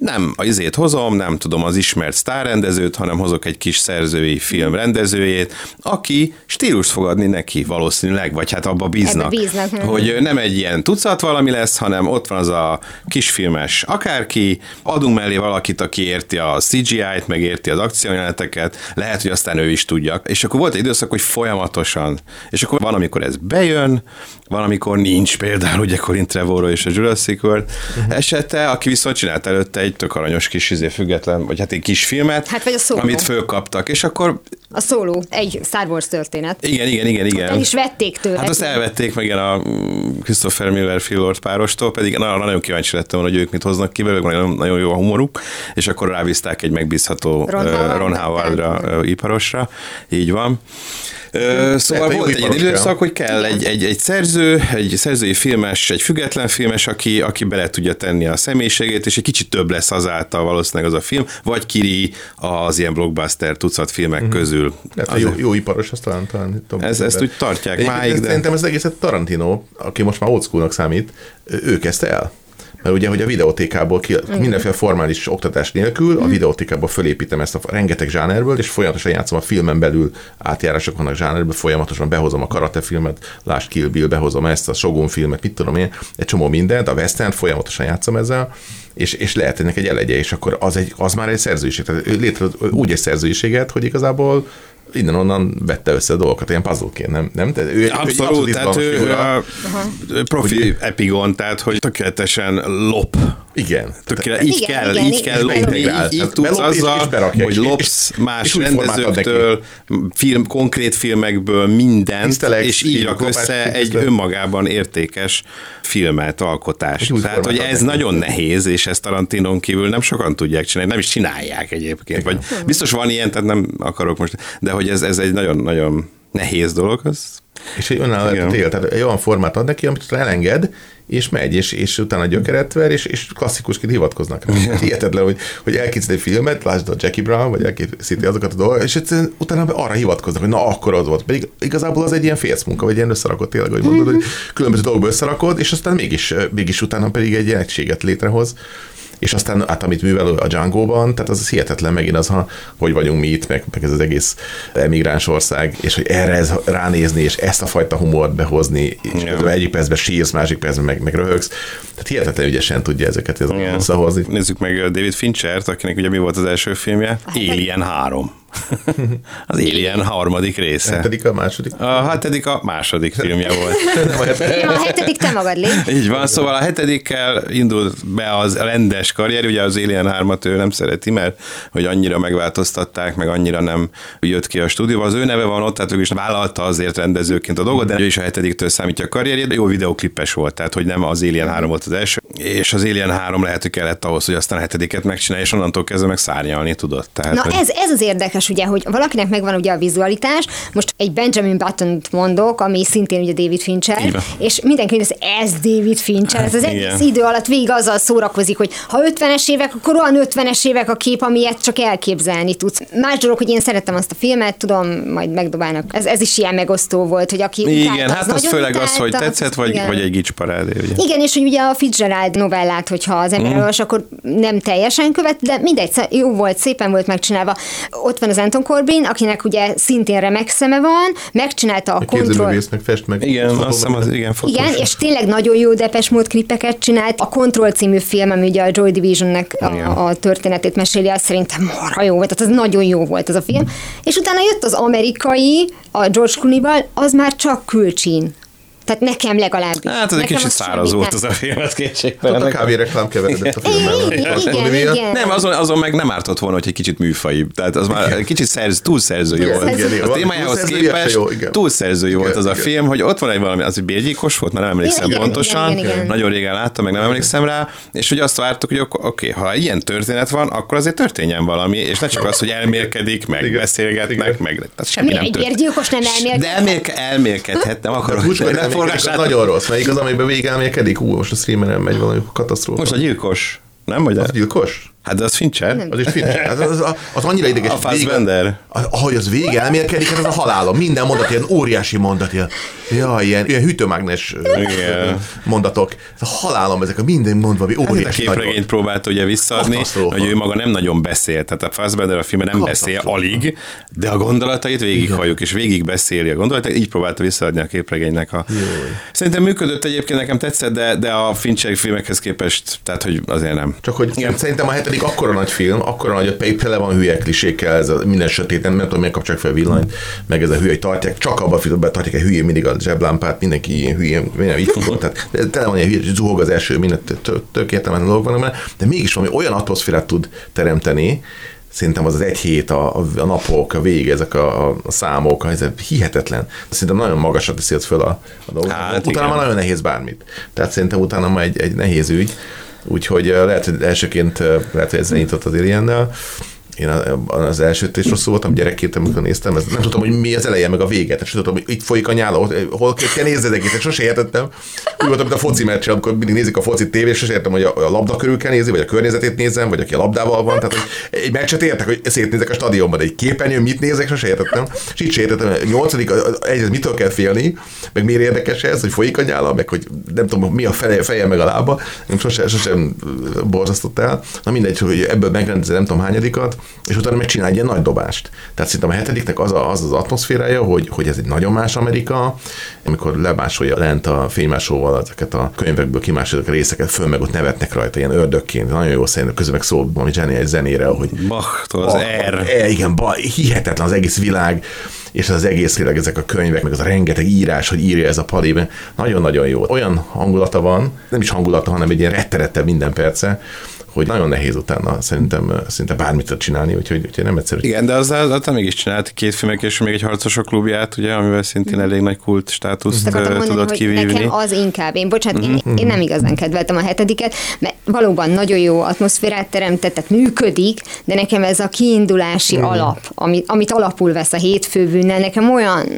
nem a izét hozom, nem tudom az ismert sztárrendezőt, hanem hozok egy kis szerzői film rendezőjét, aki stílust fog adni neki valószínűleg, vagy hát abba bíznak, Ebbe bíznak, hogy nem egy ilyen tucat valami lesz, hanem ott van az a kisfilmes akárki, adunk mellé valakit, aki érti a CGI-t, meg érti az akciójeleneteket, lehet, hogy aztán ő is tudja. És akkor volt egy időszak, hogy folyamatosan, és akkor van, amikor ez bejön, van, amikor nincs, például ugye Colin Trevorrow és a Jurassic World uh-huh. esete, aki viszont csinált előtte egy tök aranyos kis izé, független, vagy hát egy kis filmet, Hát vagy a amit fölkaptak, és akkor A szóló, egy Star Wars történet. igen, igen, igen, igen. El is vették tőle. Hát azt elvették meg ilyen a mm, Christopher Miller Phil Lord párostól, pedig na, nagyon kíváncsi lettem volna, hogy ők mit hoznak ki belőle, nagyon, nagyon jó a humoruk, és akkor rábízták egy megbízható Ron Howard-ra? Ron Howardra ö, iparosra, így van. Ö, Szóval volt egy időszak, hogy kell egy, egy, egy szerző, egy szerzői filmes, egy független filmes, aki, aki bele tudja tenni a személyiségét, és egy kicsit több lesz azáltal valószínűleg az a film, vagy kiri az ilyen blockbuster tucat filmek Mhm. közül. Lehet, hogy jó, jó iparos, azt talán, talán Tom Ez- ezt úgy tartják Egyébként máig, de- Szerintem ez egészet Tarantino, aki most már old számít, ő ő kezdte el. Mert ugye, hogy a videótékából ki, mindenféle formális oktatás nélkül, a videótékából fölépítem ezt a rengeteg zsánerből, és folyamatosan játszom a filmen belül, átjárások vannak zsánerből, folyamatosan behozom a karatefilmet, lásd Kill Bill, behozom ezt, a Shogun filmet, mit tudom én, egy csomó mindent, a western folyamatosan játszom ezzel, és, és lehet ennek egy elegye, és akkor az, egy, az már egy szerzőiség. Tehát ő létre úgy egy szerzőiséget, hogy igazából innen-onnan vette össze a dolgokat, ilyen puzzleként, nem? nem? Tehát ő, Abszolút, egy tehát ő figura. a profi epigon, tehát hogy tökéletesen lop. Igen. Tökéle, így Igen, kell, igen, így igen. kell lopni, így, így tudsz azzal, hogy lopsz és- más és rendezőktől, film, konkrét filmekből mindent, Tisztelek, és így rak össze egy önmagában értékes filmet, alkotást. Tehát, hogy ez neki. nagyon nehéz, és ezt Tarantinon kívül nem sokan tudják csinálni, nem is csinálják egyébként. Vagy biztos van ilyen, tehát nem akarok most, de hogy ez, ez egy nagyon-nagyon nehéz dolog, az És egy önálló él, tehát egy olyan formát ad neki, amit elenged, és megy, és, és utána gyökeret ver, és, és klasszikusként hivatkoznak rá. Hihetetlen, hogy, hogy elkészít egy filmet, lásd a Jackie Brown, vagy elkészíti azokat a dolgokat, és utána arra hivatkoznak, hogy na akkor az volt. Pedig igazából az egy ilyen félsz munka, vagy ilyen összerakott tényleg, hogy mondod, hogy különböző dolgokból összerakod, és aztán mégis, mégis utána pedig egy egységet létrehoz. És aztán hát amit művel a Django-ban, tehát az hihetetlen megint az, ha, hogy vagyunk mi itt, meg, meg ez az egész emigráns ország, és hogy erre ez ránézni, és ezt a fajta humort behozni, és közben egyik percben sírsz, másik percben meg, meg röhögsz. Tehát hihetetlen ügyesen tudja ezeket Igen. összehozni. Nézzük meg David Finchert, akinek ugye mi volt az első filmje? Alien 3. az Alien harmadik része. Pedig a második. A hetedik a második filmje volt. Igen, a hetedik te magad légy. Így van, szóval a hetedikkel indult be az rendes karrier, ugye az Alien 3-at ő nem szereti, mert hogy annyira megváltoztatták, meg annyira nem jött ki a stúdióba. Az ő neve van ott, tehát ő is vállalta azért rendezőként a dolgot, de ő is a hetediktől számítja a karrierjét. Jó videoklipes volt, tehát hogy nem az Alien 3 volt az első, és az Alien 3 lehet, hogy kellett ahhoz, hogy aztán a hetediket megcsinálja, és onnantól kezdve meg szárnyalni tudott. Tehát, Na hogy... ez, ez az érdekes, ugye, hogy valakinek megvan ugye a vizualitás, most egy Benjamin Button-t mondok, ami szintén ugye David Fincher, van. és mindenki mondja, ez David Fincher, ez az Igen. egész idő alatt végig azzal szórakozik, hogy ha 50-es évek, akkor olyan 50-es évek a kép, amilyet csak elképzelni tudsz. Más dolog, hogy én szerettem azt a filmet, tudom, majd megdobálnak. Ez, ez is ilyen megosztó volt, hogy aki Igen, utálta, hát az nagyon főleg az, hogy utálta. tetszett, vagy, Igen. vagy egy gicsparádé, ugye. Igen, és hogy ugye a Fitzgerald novellát, hogyha az ember olvas, akkor nem teljesen követ, de mindegy, jó volt, szépen volt megcsinálva. Ott van az Anton Corbin, akinek ugye szintén remek szeme van, megcsinálta a, A kontroll... meg fest meg. Igen, azt hiszem, az igen fotós. Igen, és tényleg nagyon jó Depes Mód klipeket csinált. A Control című film, ami ugye a Joy Divisionnek a, a történetét meséli, az szerintem marha jó volt, tehát az nagyon jó volt az a film. És utána jött az amerikai, a George Clooney-val, az már csak külcsin. Tehát nekem legalábbis. Hát ez egy kicsit az száraz volt az a film, ez Ott a kétségtelen. kávéreklám keveredett a filmben. Igen, igen, Olivia? igen. Nem, azon, azon meg nem ártott volna, hogy egy kicsit műfai. Tehát az már egy kicsit szerz, túlszerzői Igen, volt. A témájához képest jó, igen. túlszerzői volt az a film, hogy ott van egy valami, az egy bérgyilkos volt, már nem emlékszem pontosan. Nagyon régen láttam, meg nem emlékszem rá, és hogy azt vártuk, hogy oké, ha ilyen történet van, akkor azért történjen valami, és ne csak az, hogy elmélkedik, meg beszélgetnek, meg tehát semmi Mi, nem egy történt. bérgyilkos nem elmélkedhet? De elmélke, elmélkedhet, nem akarok. Az nagyon rossz, melyik az, amiben végig elmélkedik? Ú, most a streameren megy valami katasztrófa. Most a gyilkos, nem? Vagy az gyilkos? Hát de az Fincher. Az is Fincher. Az, az, az, az annyira ideges. A Fassbender. Ahogy az végig elmélkedik, hát az a halálom. Minden mondat ilyen óriási mondat. Ilyen, ja, ilyen, ilyen hűtőmágnes Igen. mondatok. Ez a halálom, ezek a minden mondva, ami Egy óriási képregényt nagy. próbálta ugye visszaadni, hogy ő maga nem nagyon beszél. Tehát a Fassbender a filmben nem beszél alig, de a gondolatait végig halljuk, és végig beszéli a gondolatait, így próbálta visszaadni a képregénynek a... Szerintem működött egyébként, nekem tetszett, de, de a Fincher filmekhez képest, tehát hogy azért nem. Csak hogy Igen. szerintem a hetedik akkora nagy film, akkora nagy, hogy tele van hülye klisékkel, ez a minden sötét, nem, tudom, miért kapcsolják fel a villanyt, meg ez a hülye, hogy tartják, csak abban a filmben tartják egy hülyén mindig a zseblámpát, mindenki ilyen hülye, minden így fut, tehát de tele van ilyen hülye, zuhog az első, minden tök- értelmetlen vannak benne, de mégis valami olyan atmoszférát tud teremteni, Szerintem az az egy hét, a, a napok, a vége, ezek a, a, számok, ez hihetetlen. Szerintem nagyon magasra teszi ezt föl a, a dolgot. Hát utána igen. már nagyon nehéz bármit. Tehát szerintem utána már egy, egy nehéz ügy. Úgyhogy eh, lehet, hogy elsőként eh, lehet, hogy ezzel nyitott az Aliennel. Én az elsőt is rosszul voltam, gyerekként, amikor néztem, ez nem tudtam, hogy mi az eleje, meg a vége. Tehát sem tudtam, hogy itt folyik a nyála, ott- hol kell nézni egészet, sose értettem. Úgy voltam, mint a foci meccs, amikor mindig nézik a focit tévés, sose értem, hogy a, a labda körül kell nézni, vagy a környezetét nézem, vagy aki a labdával van. Tehát, hogy egy meccset értek, hogy szétnézek a stadionban, egy képernyőn mit nézek, sose értettem. És így se értettem, a nyolcadik, egyrészt mitől kell félni, meg miért érdekes ez, hogy folyik a nyála, meg hogy nem tudom, mi a feje, feje meg a lába, nem sose, sosem borzasztott el. Na mindegy, hogy ebből megrendezi nem tudom hányadikat, és utána megcsinál egy ilyen nagy dobást. Tehát szerintem a hetediknek az a, az, az atmoszférája, hogy, hogy ez egy nagyon más Amerika, amikor lemásolja lent a fénymásolóval ezeket a könyvekből kimásolják a részeket, föl meg ott nevetnek rajta, ilyen ördökként. Nagyon jó szerintem, közben meg szól valami zseniális zenére, hogy Bachtól az Bach, R. E, igen, ba, hihetetlen az egész világ, és az egész tényleg ezek a könyvek, meg az a rengeteg írás, hogy írja ez a palébe. Nagyon-nagyon jó. Olyan hangulata van, nem is hangulata, hanem egy ilyen retterettel minden perce, hogy nagyon nehéz utána szerintem szinte bármit csinálni, úgyhogy, úgyhogy nem egyszerű. Igen, de azzal, azzal mégis csinált két filmek, és még egy harcosok klubját, ugye, amivel szintén elég nagy kult státuszt ö, mondani, tudott kivívni. nekem az inkább. Én, bocsánat, én, én nem igazán kedveltem a hetediket, mert valóban nagyon jó atmoszférát teremtett, tehát működik, de nekem ez a kiindulási alap, amit, amit alapul vesz a hétfőbűnnel, nekem olyan...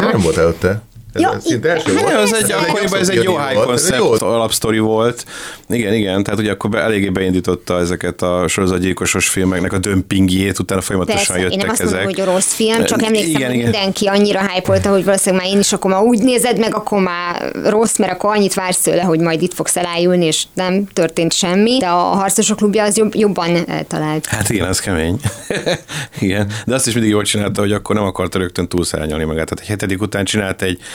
De nem volt előtte. Ez Ja, szinte első hát volt. Az egy, akkoriban ez egy jó high concept alapsztori volt. Igen, igen, tehát ugye akkor be, eléggé beindította ezeket a sorozatgyilkosos filmeknek a dömpingjét, utána folyamatosan Persze, én nem jöttek azt ezek. mondom, hogy rossz film, csak emlékszem, Igen, hogy igen. mindenki annyira hype hogy valószínűleg már én is akkor már úgy nézed meg, akkor már rossz, mert akkor annyit vársz tőle, hogy majd itt fogsz elájulni, és nem történt semmi, de a harcosok klubja az jobb, jobban talált. Hát igen, ez kemény. igen, de azt is mindig jól csinálta, hogy akkor nem akarta rögtön túlszárnyalni magát. Tehát egy hetedik után csinált egy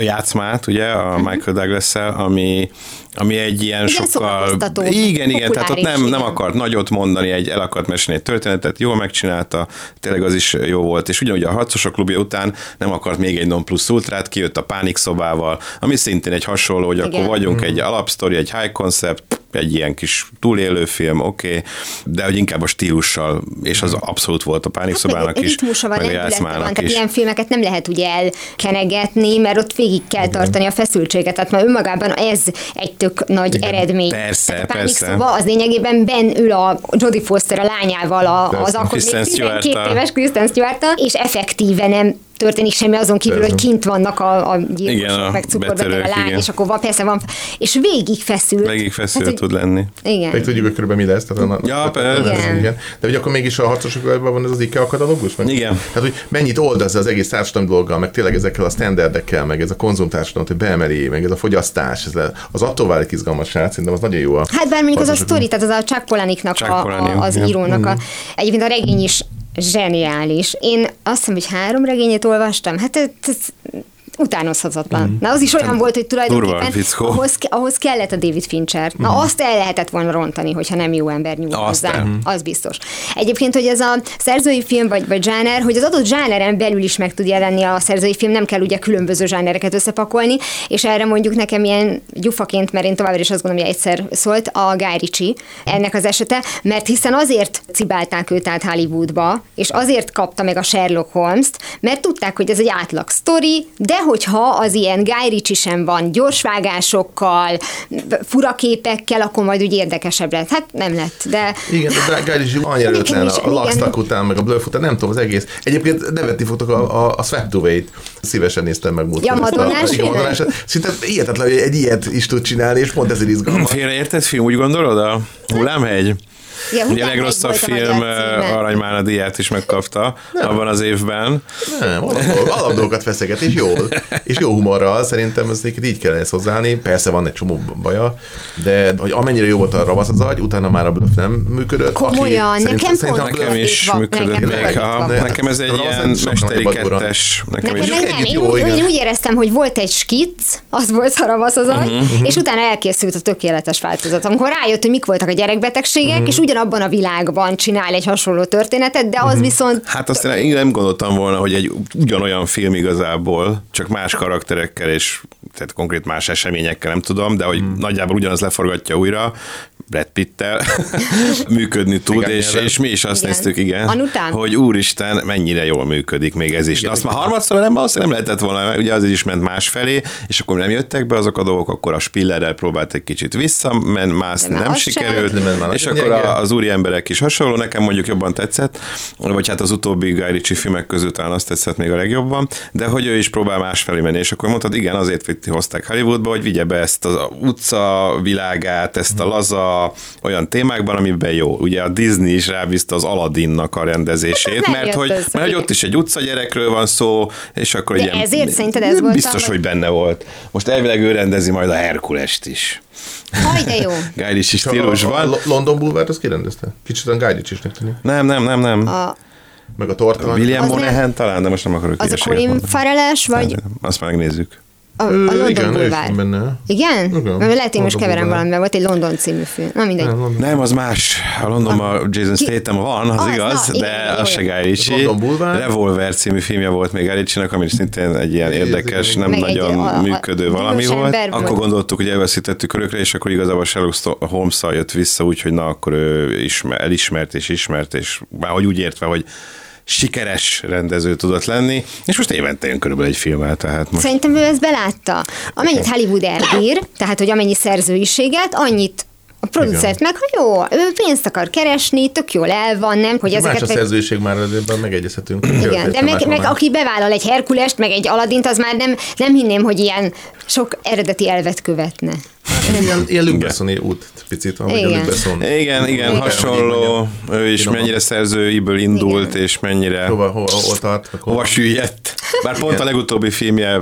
játszmát, ugye, a Michael douglas ami, ami egy ilyen Igen, sokkal... Igen, igen, tehát ott nem, nem akart nagyot mondani, egy, el akart mesélni egy történetet, jól megcsinálta, tényleg az is jó volt, és ugyanúgy a harcosok klubja után nem akart még egy non plus ultrát, kijött a pánik szobával, ami szintén egy hasonló, hogy akkor Igen. vagyunk egy alapsztori, egy high concept, egy ilyen kis túlélő film, oké, okay, de hogy inkább a stílussal, és az abszolút volt a pánik szobának Hát is, meg a játszmának tehát is. ilyen filmeket nem lehet ugye elkenegetni, mert ott végig kell tartani a feszültséget, tehát már önmagában ez egy tök nagy Igen. eredmény. Persze, tehát a persze. Szoba az lényegében Ben ül a Jodie Foster a lányával, a, az akkor még 12 Stewart-tal. éves Kristen stewart és effektíve nem történik semmi azon kívül, Persze. hogy kint vannak a, a Igen, gyilkosok, a meg cukorbeteg a lány, igen. és akkor van, persze van, és végig feszül. Végig feszült Hát, tud lenni. Igen. Meg tudjuk, hogy körülbelül mi lesz. Tehát a, Ja, persze. Igen. igen. De hogy akkor mégis a harcosok körülbelül van ez az IKEA katalógus? Meg? Igen. Tehát, hogy mennyit old az az egész társadalmi dolggal, meg tényleg ezekkel a standardekkel, meg ez a konzumtársadalom, hogy beemeli, meg ez a fogyasztás, ez le, az attól válik izgalmas, hát szerintem az nagyon jó. A Hát bár mondjuk az a sztori, tehát az a Chuck Palahniuknak Chuck a, a, az igen. írónak a, egyébként a regény is zseniális. Én azt hiszem, hogy három regényét olvastam, hát ez, ez utánozhatatlan. Na az is olyan volt, hogy Durva tulajdonképpen fickó. ahhoz, ahhoz kellett a David Fincher. Na azt el lehetett volna rontani, hogyha nem jó ember nyúl hozzá. nem. Az biztos. Egyébként, hogy ez a szerzői film vagy, vagy zsáner, hogy az adott zsáneren belül is meg tud jelenni a szerzői film, nem kell ugye különböző zsánereket összepakolni, és erre mondjuk nekem ilyen gyufaként, mert én továbbra is azt gondolom, hogy egyszer szólt a Guy Ritchie ennek az esete, mert hiszen azért cibálták őt át Hollywoodba, és azért kapta meg a Sherlock Holmes-t, mert tudták, hogy ez egy átlag sztori, de hogyha az ilyen Guy Ritchie sem van gyorsvágásokkal, furaképekkel, akkor majd úgy érdekesebb lett. Hát nem lett, de Igen, de Guy Ritchie annyira Nekem ötlen, is, a. Duck után, meg a Bluff után, nem tudom, az egész. Egyébként nevetni fogtok a, a, a Swept Szívesen néztem meg múltkor. Ja, ezt a-? Madonnás. Szinte hihetetlen, hogy egy ilyet is tud csinálni, és pont ezért izgalmas. Félreértett film, úgy gondolod? A Hullámhegy? Ja, Ugye a legrosszabb a film eh, Aranymána díját is megkapta abban az évben. Nem, alap, alap dolgokat feszeget, és jól. És jó humorral, szerintem egyébként így kell ezt hozzáállni. Persze van egy csomó baja, de hogy amennyire jó volt a ravasz az agy, utána már a bluff nem működött. Komolyan, Aki- nekem a pont Nekem is működött nekem. Nekem ez egy Ravasz ilyen mesteri kettes. Nekem Nekem is. nem, én, jó, úgy, éreztem, hogy volt egy skic, az volt szaravasz az agy, Mhm, és utána elkészült a tökéletes változat. Amikor rájött, hogy mik voltak a gyerekbetegségek, Mhm. és ugyanabban a világban csinál egy hasonló történetet, de az viszont Hát azt én nem gondoltam volna, hogy egy ugyanolyan film igazából, csak más karakterekkel és tehát konkrét más eseményekkel nem tudom, de hogy Hmm. nagyjából ugyanaz leforgatja újra, Brad Pittel működni tud, Igen, és, és mi is azt Igen. néztük, igen, Anután? hogy úristen, mennyire jól működik még ez is. De azt már harmadszor nem, azt nem lehetett volna, mert ugye az is ment másfelé, és akkor nem jöttek be azok a dolgok, akkor a Spillerrel próbált egy kicsit visszamászni, De már nem sem. sikerült, De már és akkor a, az úri emberek is hasonló, nekem mondjuk jobban tetszett, vagy hát az utóbbi Guy Ritchie filmek közül talán azt tetszett még a legjobban, de hogy ő is próbál másfelé menni, és akkor mondtad, igen, azért hozták Hollywoodba, hogy vigye be ezt az utca világát, ezt a laza olyan témákban, amiben jó. Ugye a Disney is rábízta az Aladdinnak a rendezését, Nem mert hogy, össze, mert hogy ott is egy utcagyerekről van szó, és akkor De egy ilyen, ezért szerinted ez volt Biztos, a- hogy benne volt. Most elvileg ő rendezi majd a Herkulest is. haj, de jó. Guy Ritchie stílusban. a London Boulevard azt kirendezte? Kicsit olyan Guy Ritchie-snek tűnik. Nem, nem, nem, nem. A, Meg a tortalan. William nem- Monahan talán, de most nem akarok az a Colin. Farrell-es, vagy Azt megnézzük. A, a Ö, London igen, ő is benne. Igen? Igen. Mert lehet, én most keverem valamivel, volt egy London című film. Na mindegy. Nem, London- Nem, az más. A Londonban Jason Statham van, az, Az, igaz, na, igen, de jó, az se. Guy Ritchie. Revolver című filmje volt még Guy Ritchie-nek, ami szintén egy ilyen Igen, érdekes, igen. nem Meg egy, nagyon a- a- működő a valami volt. Akkor gondoltuk, hogy elveszítettük örökre, és akkor igazából Sherlock holmes jött vissza, úgyhogy na, akkor ő ismer, elismert és ismert, és már hogy úgy értve, hogy sikeres rendező tudott lenni, és most évente jön körülbelül egy filmmel, tehát most Szerintem ő ezt belátta. Amennyit Hollywood elbír, tehát hogy amennyi szerzőiséget, annyit a producert meg, hogy jó, ő pénzt akar keresni, tök jól el van, nem? Hogy Más a ezeket meg... szerzőség már ebben megegyezhetünk. Igen, de meg, meg aki bevállal egy Herkulest, meg egy Aladint, az már nem, nem hinném, hogy ilyen sok eredeti elvet követne. Ilyen, ilyen Luc Bessoni út picit, a Igen. Igen, igen, Igen. hasonló, ő is Finoman. mennyire szerzőiből indult, Igen. és mennyire Hova, hova, hova tart? hova süllyedt. Bár pont a legutóbbi filmje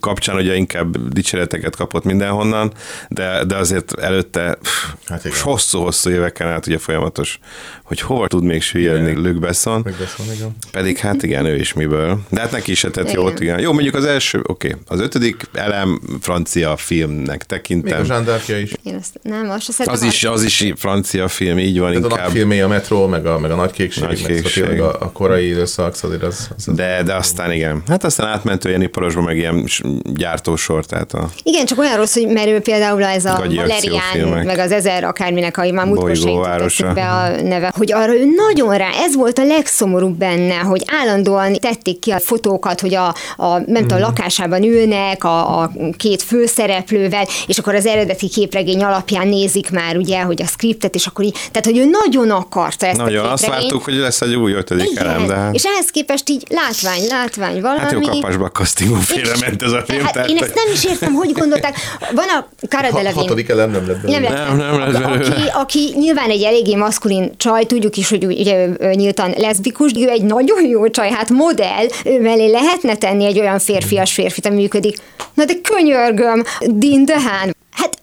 kapcsán ugye inkább dicséreteket kapott mindenhonnan, de, de azért előtte pff, Hát igen. hosszú-hosszú éveken át ugye folyamatos, hogy hova tud még süllyedni Igen. Luc Besson. Igen. Pedig hát igen, ő is miből. De hát neki is se tett Igen. jót, igen. Jó, mondjuk az első, oké, okay. az ötödik elem francia filmnek Még a tekintem. zsándárkja is. Én azt nem, azt se szeretem. Az is, az is francia film, így van Tehát a inkább. nagyfilmé, a metró, meg a, meg a nagy kékség, Nagy meg kékség. szóval tényleg a, a korai időszak, szóval az, az, az De, de aztán igen. Hát aztán átment olyan iparosba, meg ilyen gyártósor, tehát a Igen, csak olyan rossz, hogy mert ő például ez a Valerián, meg az ezer akárminek, ahogy már múltkor be a neve, hogy arra ő nagyon rá, ez volt a legszomorúbb benne, hogy állandóan tették ki a fotókat, hogy a, a nem Mhm. tudom, a lakásában ülnek a, a két főszereplővel, és akkor az eredeti képregény alapján nézik már ugye, hogy a skriptet, és akkor így, tehát hogy ő nagyon akarta ezt nagyon a azt vártuk, hogy lesz egy új ötödik Igen, elem, de hát, és ehhez képest így látvány, látvány valami. hát jó kapásba a castingon félrement ez a film. Hát tehát, én ezt nem is értem, hogy gondolták. Van a Cara Ha- Delevingne. hatodik elem nem lett belőle. Nem, lett. Nem, nem lett belőle. aki, aki nyilván egy eléggé maszkulin csaj, tudjuk is, hogy ugye nyíltan leszbikus, ő egy nagyon jó csaj, hát modell, ő mellé lehetne tenni egy olyan férfias férfit, ami működik. Na de könyörgöm, Dean DeHaan, hát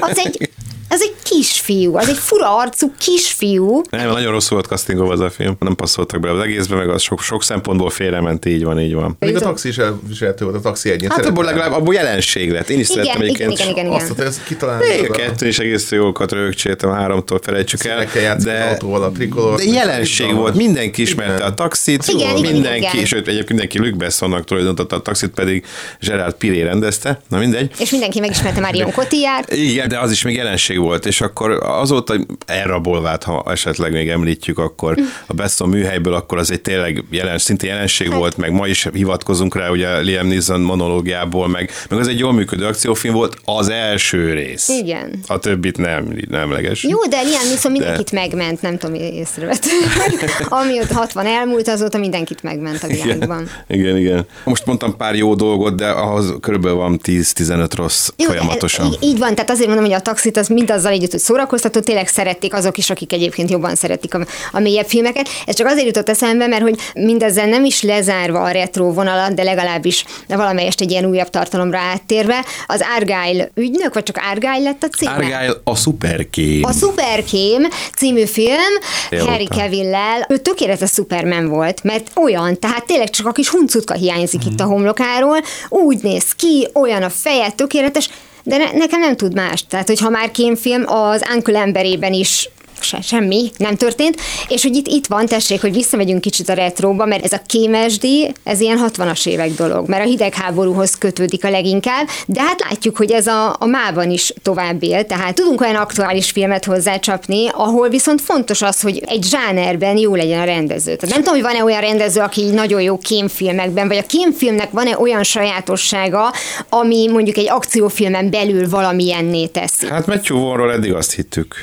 az egy Az egy kisfiú, az egy fura arcú kisfiú. Nem, nagyon rosszul volt castingolva az a film, nem passzoltak bele az egészbe, meg az sok, sok szempontból félrement, így van, így van. Még a taxi is elviselhető volt, a taxi egyén. Hát abból legalább abból jelenség lett. Én is Igen, szerettem igen, egyébként. igen, igen, igen. Azt, hogy ezt kitalálni. Kettő is egész jókat rögcséltem, háromtól felejtsük el. De, autóval a trikolor. de jelenség volt, mindenki ismerte Igen. a taxit, Igen, igen, mindenki, igen. sőt egyébként mindenki Luc Bessonnak tulajdonította a taxit, pedig Gerard Piré rendezte, na mindegy. És mindenki megismerte Marion Cotillard. Igen, de az is még jelenség volt, és akkor azóta elrabolvát, ha esetleg még említjük, akkor a Besson műhelyből, akkor az egy tényleg jelen, szinte jelenség Hát- volt, meg ma is hivatkozunk rá, ugye Liam Neeson monológiából, meg, meg az egy jól működő akciófilm volt az első rész. Igen. A többit nem, nem emleges. Jó, de Liam Neeson mindenkit megment, nem tudom, észrevett. Amióta 60 elmúlt, azóta mindenkit megment a világban. Igen, igen. Most mondtam pár jó dolgot, de ahhoz körülbelül van 10-15 rossz Jó, de folyamatosan. így- van, tehát azért mondom, hogy a taxit az mindazzal együtt, hogy szórakoztató, tényleg szerették azok is, akik egyébként jobban szeretik a, a mélyebb filmeket. Ez csak azért jutott eszembe, mert hogy mindezzel nem is lezárva a retro vonalat, de legalábbis valamelyest egy ilyen újabb tartalomra áttérve, az Argyle ügynök, vagy csak Argyle lett a címe? Argyle a szuperkém. A Superkém című film Jó, Harry. Cavill-lel, ő tökéletes Superman volt, mert olyan, tehát tényleg csak a kis huncutka hiányzik itt a homlokáról, úgy néz ki, olyan a feje, tökéletes, de ne, nekem nem tud más. Tehát, hogyha már kémfilm, az Uncle emberében is se, semmi nem történt, és hogy itt, itt van, tessék, hogy visszamegyünk kicsit a retróba, mert ez a kémesdi, ez ilyen 60-as évek dolog, mert a hidegháborúhoz kötődik a leginkább, de hát látjuk, hogy ez a, a mában is tovább él, tehát tudunk olyan aktuális filmet hozzácsapni, ahol viszont fontos az, hogy egy zsánerben jó legyen a rendező. Tehát nem tudom, hogy van-e olyan rendező, aki nagyon jó kémfilmekben, vagy a kémfilmnek van-e olyan sajátossága, ami mondjuk egy akciófilmen belül valamilyenné teszi. Hát Matthew Vaughnról eddig azt hittük.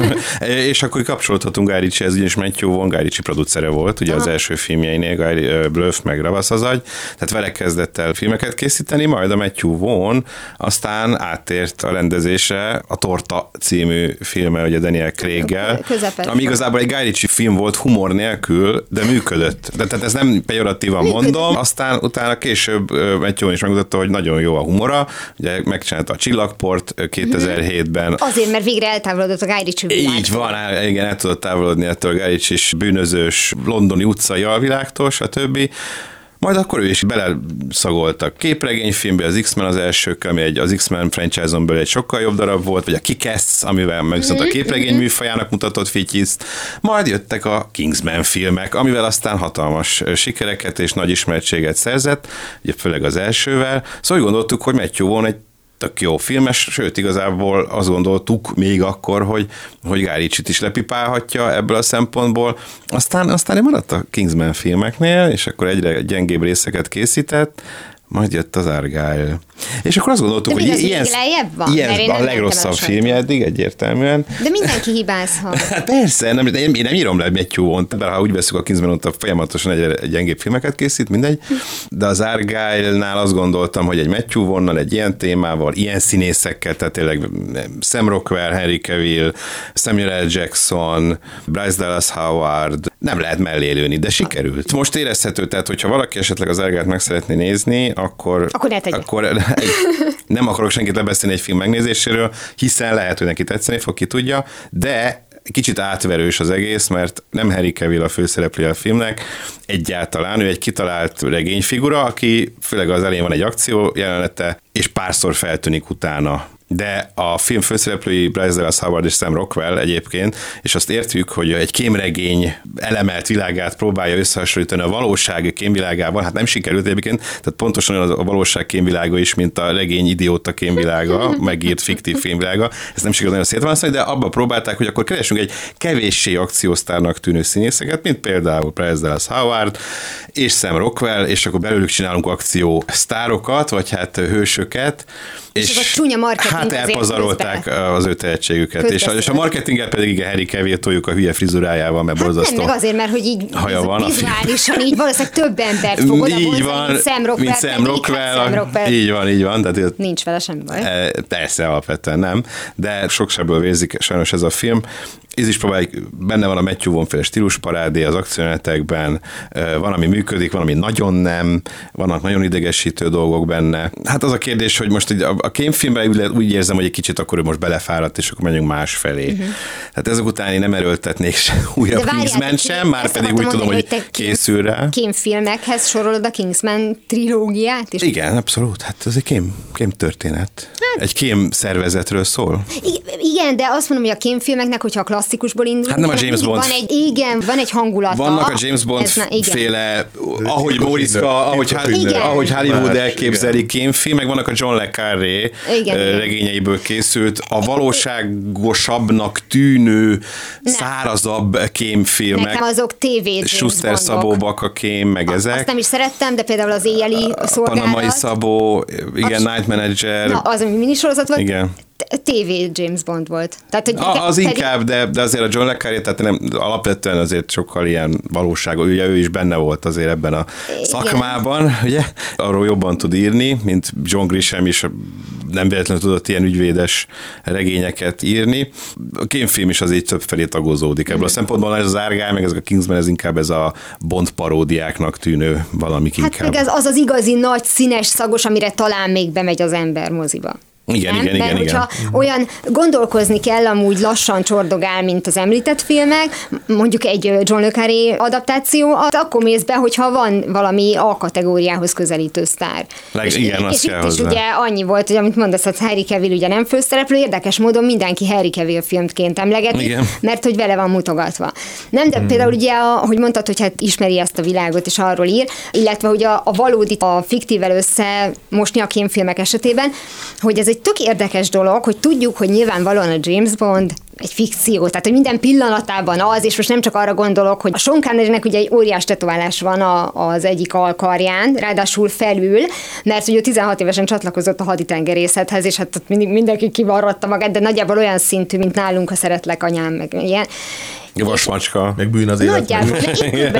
és akkor kapcsolódhatunk Guy Ritchie-hez, ugyanis Matthew Vaughn Guy Ritchie producere volt, ugye az első filmjeinél, Guy ö, Bluff, meg Ravasz az agy, tehát vele kezdett el filmeket készíteni, majd a Matthew Vaughn aztán áttért a rendezésre a Torta című filme, ugye Daniel Craig-gel, ami igazából egy Guy Ritchie film volt humor nélkül, de működött. De tehát ez nem pejoratívan mondom, aztán utána később Matthew is megmutatta, hogy nagyon jó a humora, ugye megcsinálta a Csillagport ö, 2007-ben, Azért, mert végre eltávolodott a Guy Ritchie így van, á, igen, el tudott távolodni ettől Gárics is bűnözős londoni utcai alvilágtól, stb. Majd akkor ő is beleszagolt a képregényfilmbe, az X-Men az első, ami egy, az X-Men franchise-on belül egy sokkal jobb darab volt, vagy a Kikesz, amivel meg viszont a képregény műfajának mutatott fityiszt. Majd jöttek a Kingsman filmek, amivel aztán hatalmas sikereket és nagy ismertséget szerzett, ugye főleg az elsővel. Szóval úgy gondoltuk, hogy Matthew Vaughn egy tök jó filmes, sőt igazából azt gondoltuk még akkor, hogy, hogy Ritchie-t is lepipálhatja ebből a szempontból. Aztán, aztán maradt a Kingsman filmeknél, és akkor egyre gyengébb részeket készített, majd jött az Argyle. És akkor azt gondoltuk, De hogy az ilyen, van? ilyen Mert én a legrosszabb filmje eddig egyértelműen. De mindenki hibázhat. Hát persze, nem, én, én nem írom le Matthew Vaughn-t, mert ha úgy veszük a Kingsman ott folyamatosan egy, egy gyengébb filmeket készít, mindegy. De az Argyle-nál azt gondoltam, hogy egy Matthew Vaughn-nal, egy ilyen témával, ilyen színészekkel, tehát tényleg Sam Rockwell, Henry Cavill, Samuel L. Jackson, Bryce Dallas Howard, nem lehet mellé lőni, de sikerült. Most érezhető, tehát hogyha valaki esetleg az Argyle-t meg szeretné nézni, akkor, Akkor ne tegye. akkor nem akarok senkit lebeszélni egy film megnézéséről, hiszen lehet, hogy neki tetszeni fog, ki tudja, de kicsit átverős az egész, mert nem Harry Cavill a főszereplője a filmnek, egyáltalán ő egy kitalált regényfigura, aki főleg az elején van egy akció jelenete, és párszor feltűnik utána de a film főszereplői Bryce Dallas Howard és Sam Rockwell egyébként, és azt értjük, hogy egy kémregény elemelt világát próbálja összehasonlítani a valóság kémvilágával, hát nem sikerült egyébként, tehát pontosan olyan a valóság kémvilága is, mint a regény idióta kémvilága, megírt fiktív filmvilága, ez nem sikerült nagyon szétválasztani, de abba próbálták, hogy akkor keresünk egy kevéssé akciósztárnak tűnő színészeket, mint például Bryce Dallas Howard és Sam Rockwell, és akkor belőlük csinálunk akció sztárokat, vagy hát hősöket, És akkor csúnya marketing hát elpazarolták közbe. az ő tehetségüket, és a, és a marketinggel pedig igen, Harry toljuk a hülye frizurájával, mert Hát nem, borzasztó. meg azért, mert hogy így haja van vizuálisan így valószínűleg több embert fog oda így van, mint Sam Rockwell. mint Sam pedig, Rockwell, hát Sam Rockwell így van, így van, tehát nincs vele semmi baj. E, Persze, alapvetően nem, de sok sebből vérzik sajnos ez a film, ez is próbáljuk, benne van a Matthew Vaughn féle stílusparádé az akciónetekben, van, ami működik, van, ami nagyon nem, vannak nagyon idegesítő dolgok benne. Hát az a kérdés, hogy most a, a kémfilmben úgy, úgy érzem, hogy egy kicsit akkor ő most belefáradt, és akkor menjünk más felé. Uh-huh. Tehát ezek után én nem erőltetnék se újabb Kingsman sem, már pedig úgy tudom, hogy, hogy készül rá. Kémfilmekhez sorolod a Kingsman trilógiát is? Igen, abszolút. Hát ez egy kém, kém történet. Hát, egy kém szervezetről szól. Igen, de azt mondom, hogy a kémfilmeknek, hogyha a klasszikusból indul. Hát nem a James Bond. Van egy, igen, van egy hangulata. Vannak a James Bond Ez, igen. féle, ahogy Móriczka, ahogy, ahogy Hollywood elképzeli kémfilm, meg vannak a John le Carré igen, regényeiből készült, a valóságosabbnak tűnő, nem. szárazabb kémfilmek. Nekem azok TV Schuster Szabó Baka kém, meg ezek. Azt nem is szerettem, de például az éjjeli szolgálat. Panamai Szabó, igen, Night Manager. Na, az, ami minisorozat volt. Igen. TV James Bond volt. Tehát, hogy a, az pedig... inkább, de, de azért a John le Carré, tehát nem, alapvetően azért sokkal ilyen valóság, ugye ő is benne volt azért ebben a Igen. szakmában, ugye? Arról jobban tud írni, mint John Grisham is nem véletlenül tudott ilyen ügyvédes regényeket írni. A kémfilm is az így több felé tagozódik. Ebből a mhm. szempontból ez az Árgály, meg ez a Kingsman, ez inkább ez a Bond paródiáknak tűnő valami hát inkább. meg ez az az igazi nagy színes szagos, amire talán még bemegy az ember moziba. Igen, nem? igen, igen, Mert igen. olyan gondolkozni kell, amúgy lassan csordogál, mint az említett filmek, mondjuk egy John Le Carré adaptáció, akkor mész be, hogyha van valami A kategóriához közelítő sztár. Leg, és, igen, és, és itt hozzá. is ugye annyi volt, hogy amit mondasz, hogy Harry Cavill ugye nem főszereplő, érdekes módon mindenki Harry Cavill filmként emlegeti, igen. mert hogy vele van mutogatva. Nem, de hmm. például ugye, hogy mondtad, hogy hát ismeri ezt a világot, és arról ír, illetve hogy a, a valódi, a fiktívvel össze mosni a kémfilmek esetében, hogy ez egy tök érdekes dolog, hogy tudjuk, hogy nyilvánvalóan a James Bond egy fikció, tehát hogy minden pillanatában az, és most nem csak arra gondolok, hogy a Sean Connery-nek ugye egy óriás tetoválás van a, az egyik alkarján, ráadásul felül, mert ugye 16 évesen csatlakozott a haditengerészethez, és hát mindig mindenki kivarratta magát, de nagyjából olyan szintű, mint nálunk, ha szeretlek anyám, meg ilyen. Vasmacska. Meg bűn az élet. Nagyjából,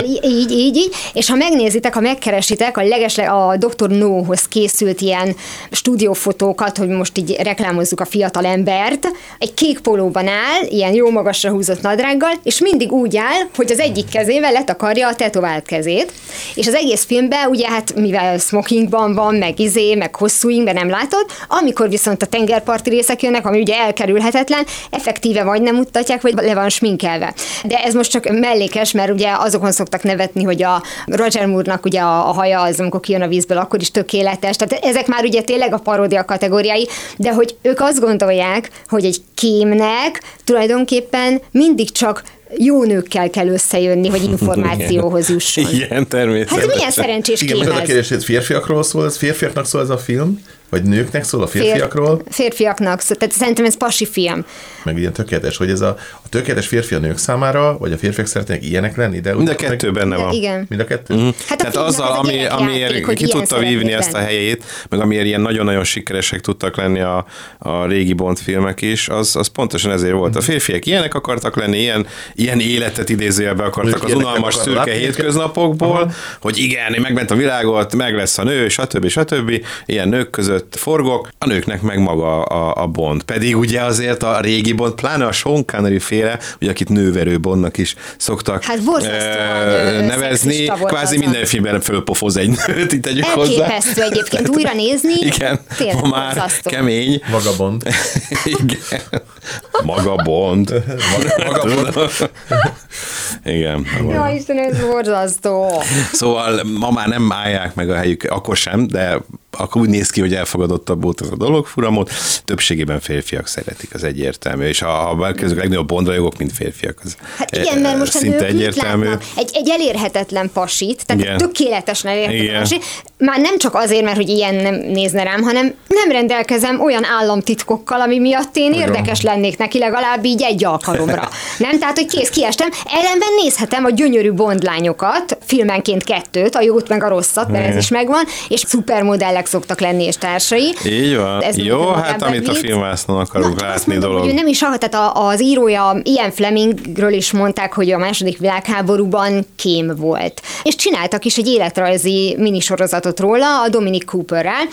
így, így, így, és ha megnézitek, ha megkeresitek a legesle a Dr. No-hoz készült ilyen stúdiófotókat, hogy most így reklámozzuk a fiatal embert, egy kék polóban áll, ilyen jó magasra húzott nadrággal, és mindig úgy áll, hogy az egyik kezével letakarja a tetovált kezét, és az egész filmben ugye hát mivel smokingban van, meg izé, meg hosszú ingben nem látod, amikor viszont a tengerparti részek jönnek, ami ugye elkerülhetetlen, effektíve vagy nem mutatják, vagy le van sminkelve. De ez most csak mellékes, mert ugye azokon szoktak nevetni, hogy a Roger Moore-nak ugye a, a haja az, amikor kijön a vízből, akkor is tökéletes. Tehát ezek már ugye tényleg a paródia kategóriái, de hogy ők azt gondolják, hogy egy kémnek tulajdonképpen mindig csak jó nőkkel kell összejönni, hogy információhoz jusson. Igen, természetesen. Hát milyen szerencsés Igen, ez. a kérdés, hogy férfiakról szól, ez férfiaknak szól ez a film? Vagy nőknek szól a férfiakról? Fér, férfiaknak szól, tehát szerintem ez pasi film. Meg ilyen tökéletes, hogy ez a, a tökéletes férfi a nők számára, vagy a férfiak szeretnének ilyenek lenni, de Mind a kettő meg, benne van. Igen. Mind a kettő? Mm. Hát Tehát azzal, ami, amiért játék, ki tudta vívni ezt a helyét, meg amiért ilyen nagyon-nagyon sikeresek tudtak lenni a, a régi Bond filmek is, az, az pontosan ezért volt. A férfiak ilyenek akartak lenni, ilyen, ilyen életet idézőjelbe akartak az unalmas szürke hétköznapokból, Aha. hogy igen, én megment a világot, meg lesz a nő, stb. stb. Ilyen nők között forgok, a nőknek meg maga a, a Bond. Pedig ugye azért a régi Bond, pláne a Sean Connery féle, ugye akit nőverő Bondnak is szoktak hát e, nevezni, kvázi minden filmben fölpofoz egy nőt, itt tegyük hozzá. Elképesztő egyébként újra nézni. Igen, ma már borzasztó. kemény. Maga Bond. Igen. Maga Bond. Maga Bond. Igen. Ja, Isten, ez borzasztó. Szóval ma már nem állják meg a helyük, akkor sem, de akkor úgy néz ki, hogy elfogadottabb volt az a dolog, furamot. Többségében férfiak szeretik, az egyértelmű. És ha, ha elkezdők legnagyobb bondrajogok, mint férfiak, az Hát igen, mert most szinte a egyértelmű. Egy, egy elérhetetlen pasit, tehát igen. tökéletesen elérhetetlen pasit. Már nem csak azért, mert hogy ilyen nem nézne rám, hanem nem rendelkezem olyan államtitkokkal, ami miatt én érdekes lennék neki legalább így egy alkalomra. nem? Tehát, hogy kész, kiestem. Ellenben nézhetem a gyönyörű bondlányokat, filmenként kettőt, a jót meg a rosszat, mert ez is megvan, és szupermodellek modellek szoktak lenni, és társai. Így van. Ez Jó, hát amit a filmvásznon akarunk Na, látni mondom, dolog. Hogy nem is, tehát az írója Ian Flemingről is mondták, hogy a második világháborúban kém volt. És csináltak is egy életrajzi minisorozatot róla a Dominic Cooperrel,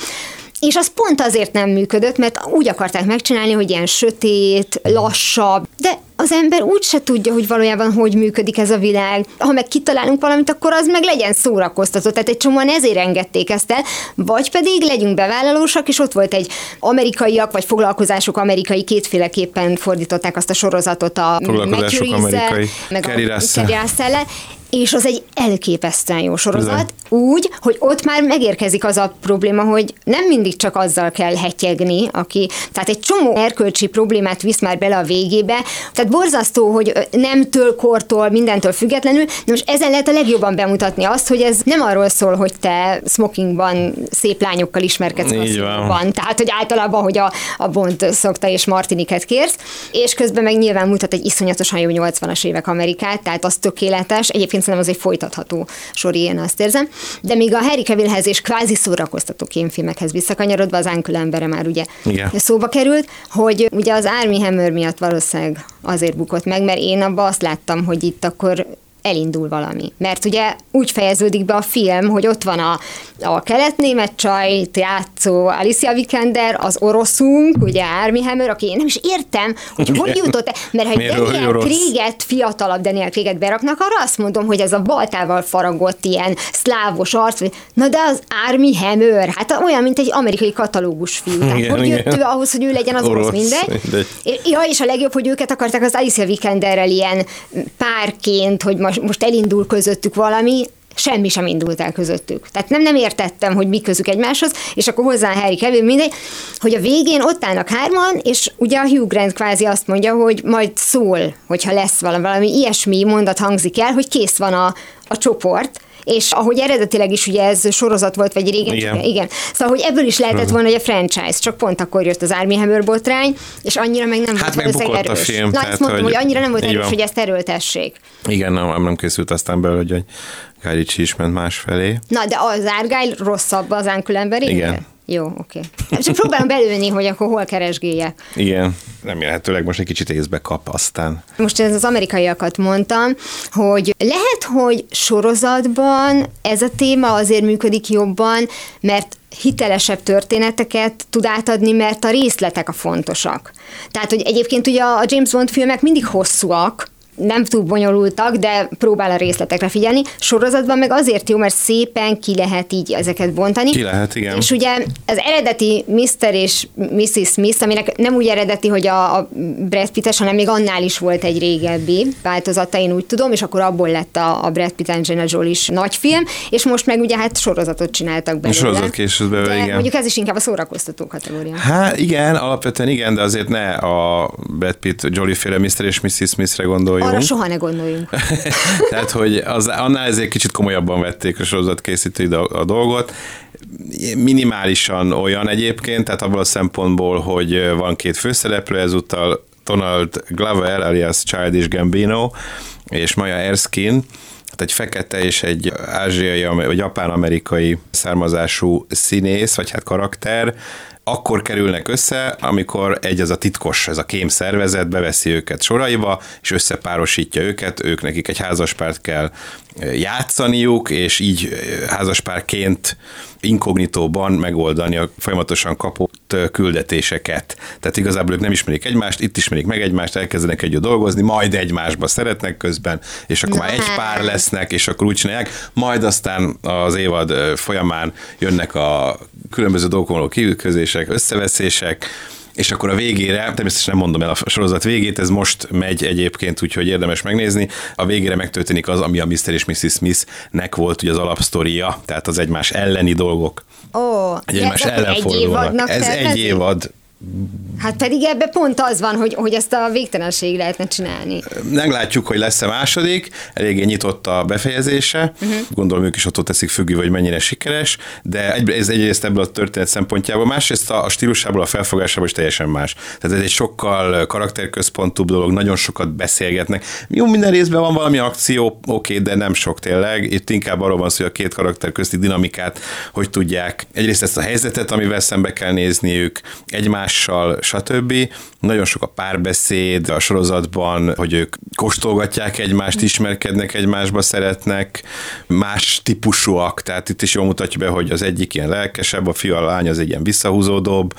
és az pont azért nem működött, mert úgy akarták megcsinálni, hogy ilyen sötét, lassabb, de az ember úgy se tudja, hogy valójában hogy működik ez a világ. Ha meg kitalálunk valamit, akkor az meg legyen szórakoztató. Tehát egy csomóan ezért engedték ezt el, vagy pedig legyünk bevállalósak, és ott volt egy amerikaiak, vagy foglalkozások amerikai, kétféleképpen fordították azt a sorozatot a Foglalkozások amerikai. meg Kerry a. Kerry és az egy elképesztően jó sorozat, úgy, hogy ott már megérkezik az a probléma, hogy nem mindig csak azzal kell hetyegni, aki, tehát egy csomó erkölcsi problémát visz már bele a végébe, tehát borzasztó, hogy nemtől, kortól, mindentől függetlenül, de most ezen lehet a legjobban bemutatni azt, hogy ez nem arról szól, hogy te smokingban szép lányokkal ismerkedsz Így van. van. Tehát, hogy általában, hogy a, a Bond szokta és Martiniket kérsz, és közben meg nyilván mutat egy iszonyatosan jó 80-as évek Amerikát, tehát az tökéletes. Egyébként szerintem az egy folytatható sori, én azt érzem. De még a Harry Cavillhez és kvázi szórakoztató kémfilmekhez visszakanyarodva, az Uncle embere már ugye Igen. szóba került, hogy ugye az Army Hammer miatt valószínűleg azért bukott meg, mert én abban azt láttam, hogy itt akkor elindul valami. Mert ugye úgy fejeződik be a film, hogy ott van a, a kelet-német csaj, játszó Alicia Vikander, az oroszunk, ugye Army Hammer, aki én nem is értem, hogy hogy jutott mert ha egy Daniel? Craig-et, fiatalabb Daniel Craig-et beraknak, arra azt mondom, hogy ez a baltával faragott ilyen szlávos arc, vagy- na de az Army Hammer, hát olyan, mint egy amerikai katalógus fiú. Tehát Igen, hogy jött igen. ő ahhoz, hogy ő legyen az orosz, Orosz, mindegy. mindegy. Ja, és a legjobb, hogy őket akarták az Alicia Vikanderrel ilyen párként, hogy most, most elindul közöttük valami, semmi sem indult el közöttük. Tehát nem, nem értettem, hogy mi közük egymáshoz, és akkor hozzá Harry Kevin mindegy, hogy a végén ott állnak hárman, és ugye a Hugh Grant kvázi azt mondja, hogy majd szól, hogyha lesz valami, valami ilyesmi mondat hangzik el, hogy kész van a, a csoport, és ahogy eredetileg is ugye ez sorozat volt, vagy régen, Igen. igen. igen. Szóval, hogy ebből is lehetett volna, hogy a franchise, csak pont akkor jött az Army Hammer botrány, és annyira meg nem Hát volt valószínűleg megbukott a erős. film, Na, tehát, ezt mondtam, hogy, hogy- annyira nem volt erős, van. hogy ezt erőltessék. Igen, nem, nem készült aztán belőle, hogy Guy Ritchie is ment másfelé. Na, de az Argyle rosszabb az Uncle Emberénél? Igen. Jó, oké. Okay. Csak próbálom belőni, hogy akkor hol keresgéljek. Igen, remélhetőleg most egy kicsit észbe kap aztán. Most ez az amerikaiakat mondtam, hogy lehet, hogy sorozatban ez a téma azért működik jobban, mert hitelesebb történeteket tud átadni, mert a részletek a fontosak. Tehát, hogy egyébként ugye a James Bond filmek mindig hosszúak, nem túl bonyolultak, de próbál a részletekre figyelni. Sorozatban meg azért jó, mert szépen ki lehet így ezeket bontani. Ki lehet, igen. És ugye az eredeti Mr. és Mrs. Smith, aminek nem úgy eredeti, hogy a, a Brad Pitt-es, hanem még annál is volt egy régebbi változata, én úgy tudom, és akkor abból lett a, a Brad Pitt Angelina Jolie is nagy film, és most meg ugye hát sorozatot csináltak belőle. sorozat belőle, de igen. mondjuk ez is inkább a szórakoztató kategória. Hát igen, alapvetően igen, de azért ne a Brad Pitt, Jolly féle Mr. és Mrs. Smithre gondoljunk. Arra soha ne gondoljunk. Tehát, hogy az, annál ezért kicsit komolyabban vették a sorozat készítői a dolgot. Minimálisan olyan egyébként, tehát abból a szempontból, hogy van két főszereplő, ezúttal Donald Glover, alias Childish Gambino, és Maya Erskine, hát egy fekete és egy ázsiai, vagy japán-amerikai származású színész, vagy hát karakter, akkor kerülnek össze, amikor egy ez a titkos, ez a kém szervezet beveszi őket soraiba, és összepárosítja őket, ők nekik egy házaspárt kell játszaniuk, és így házaspárként inkognitóban megoldani a folyamatosan kapott küldetéseket. Tehát igazából ők nem ismerik egymást, itt ismerik meg egymást, elkezdenek együtt dolgozni, majd egymásba szeretnek közben, és akkor már egy hát. pár lesznek, és akkor úgy csinálják, majd aztán az évad folyamán jönnek a különböző dolgokon való kiütközések, összeveszések, és akkor a végére, természetesen nem mondom el a sorozat végét, ez most megy egyébként, úgyhogy érdemes megnézni. A végére megtörténik az, ami a Mr. és Mrs. Smith-nek volt ugye az alapsztoria, tehát az egymás elleni dolgok. Ó, Egy egymás akkor ellen egy évadnak Ez egy évad. Hát pedig ebbe pont az van, hogy, hogy ezt a végtelenség lehetne csinálni. Meglátjuk, hogy lesz-e második, eléggé nyitott a befejezése, uh-huh. gondolom ők is attól teszik függő, hogy mennyire sikeres, de egy, ez egyrészt ebből a történet szempontjából, másrészt a, a stílusából, a felfogásából is teljesen más. Tehát ez egy sokkal karakterközpontúbb dolog, nagyon sokat beszélgetnek. Jó, minden részben van valami akció, oké, de nem sok tényleg. Itt inkább arról van szó, hogy a két karakter közti dinamikát, hogy tudják egyrészt ezt a helyzetet, amivel szembe kell nézniük, egymással stb. Nagyon sok a párbeszéd a sorozatban, hogy ők kóstolgatják egymást, ismerkednek egymásba, szeretnek, más típusúak, tehát itt is jól mutatja be, hogy az egyik ilyen lelkesebb, a fiú, a lány az egy ilyen visszahúzódóbb,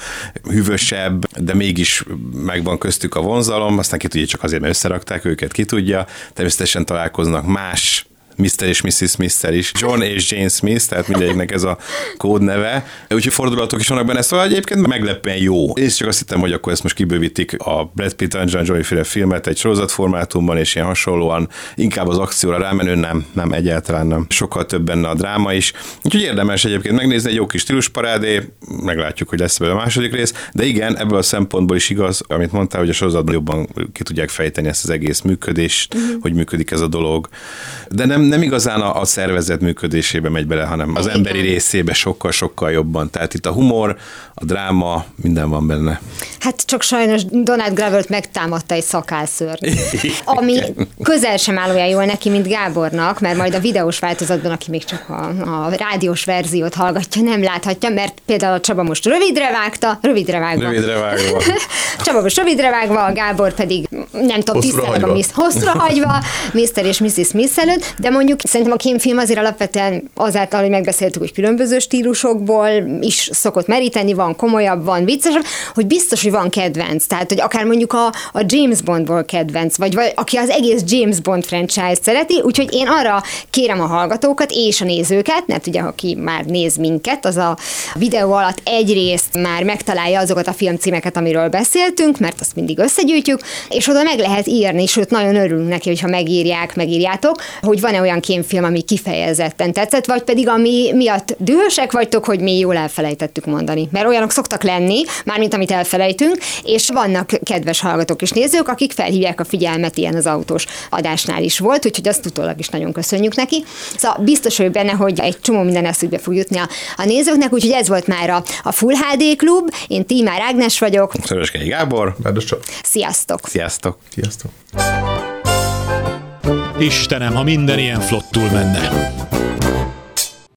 hűvösebb, de mégis megvan köztük a vonzalom, aztán ki tudja, csak azért, mert összerakták őket, ki tudja. Természetesen találkoznak más Mr. és Mrs. smith is. John és Jane Smith, tehát mindegyiknek ez a kódneve. Úgyhogy fordulatok is vannak benne, szóval egyébként meglepően jó. Én csak azt hittem, hogy akkor ezt most kibővítik a Brad Pitt Angelina Jolie féle filmet egy sorozatformátumban, és ilyen hasonlóan inkább az akcióra rámenő, nem, nem, egyáltalán nem. Sokkal több benne a dráma is. Úgyhogy érdemes egyébként megnézni egy jó kis stílusparádé, meglátjuk, hogy lesz belőle a második rész, de igen, ebből a szempontból is igaz, amit mondtál, hogy a sorozatban jobban ki tudják fejteni ezt az egész működést, uh-huh. hogy működik ez a dolog. De nem, nem igazán a, a szervezet működésébe megy bele, hanem az emberi részébe sokkal-sokkal jobban. Tehát itt a humor, a dráma, minden van benne. Hát csak sajnos Donald Gravert megtámadta egy szakálszörny, ami közel sem áll olyan jól neki, mint Gábornak, mert majd a videós változatban, aki még csak a, a rádiós verziót hallgatja, nem láthatja, mert például a Csaba most rövidre vágta, rövidre vágva. Rövidre vágva. Csaba most rövidre vágva, a Gábor pedig nem tudom, tisztelem a Miss, hosszra hagyva, Mr. és Mrs. Smith előtt, de mondjuk szerintem a kémfilm azért alapvetően azáltal, hogy megbeszéltük, hogy különböző stílusokból is szokott meríteni, van komolyabb, van viccesebb, hogy biztos, hogy van kedvenc. Tehát, hogy akár mondjuk a, a James Bondból kedvenc, vagy, vagy aki az egész James Bond franchise szereti, úgyhogy én arra kérem a hallgatókat és a nézőket, mert ugye, aki már néz minket, az a videó alatt egyrészt már megtalálja azokat a filmcímeket, amiről beszéltünk, mert azt mindig összegyűjtjük, és oda meg lehet írni, sőt, nagyon örülünk neki, hogyha megírják, megírjátok, hogy van-e olyan kémfilm, ami kifejezetten tetszett, vagy pedig ami miatt dühösek vagytok, hogy mi jól elfelejtettük mondani. Mert olyanok szoktak lenni, mármint amit elfelejtünk, és vannak kedves hallgatók és nézők, akik felhívják a figyelmet, ilyen az autós adásnál is volt, úgyhogy azt utólag is nagyon köszönjük neki. Szóval biztos vagyok benne, hogy egy csomó minden eszükbe fog jutni a, a nézőknek, úgyhogy ez volt már a, a Full HD Klub. Én Tímár Ágnes vagyok. Szöröskei Gábor. Sziasztok! Sziasztok! Sziasztok! Istenem, ha minden ilyen flottul menne.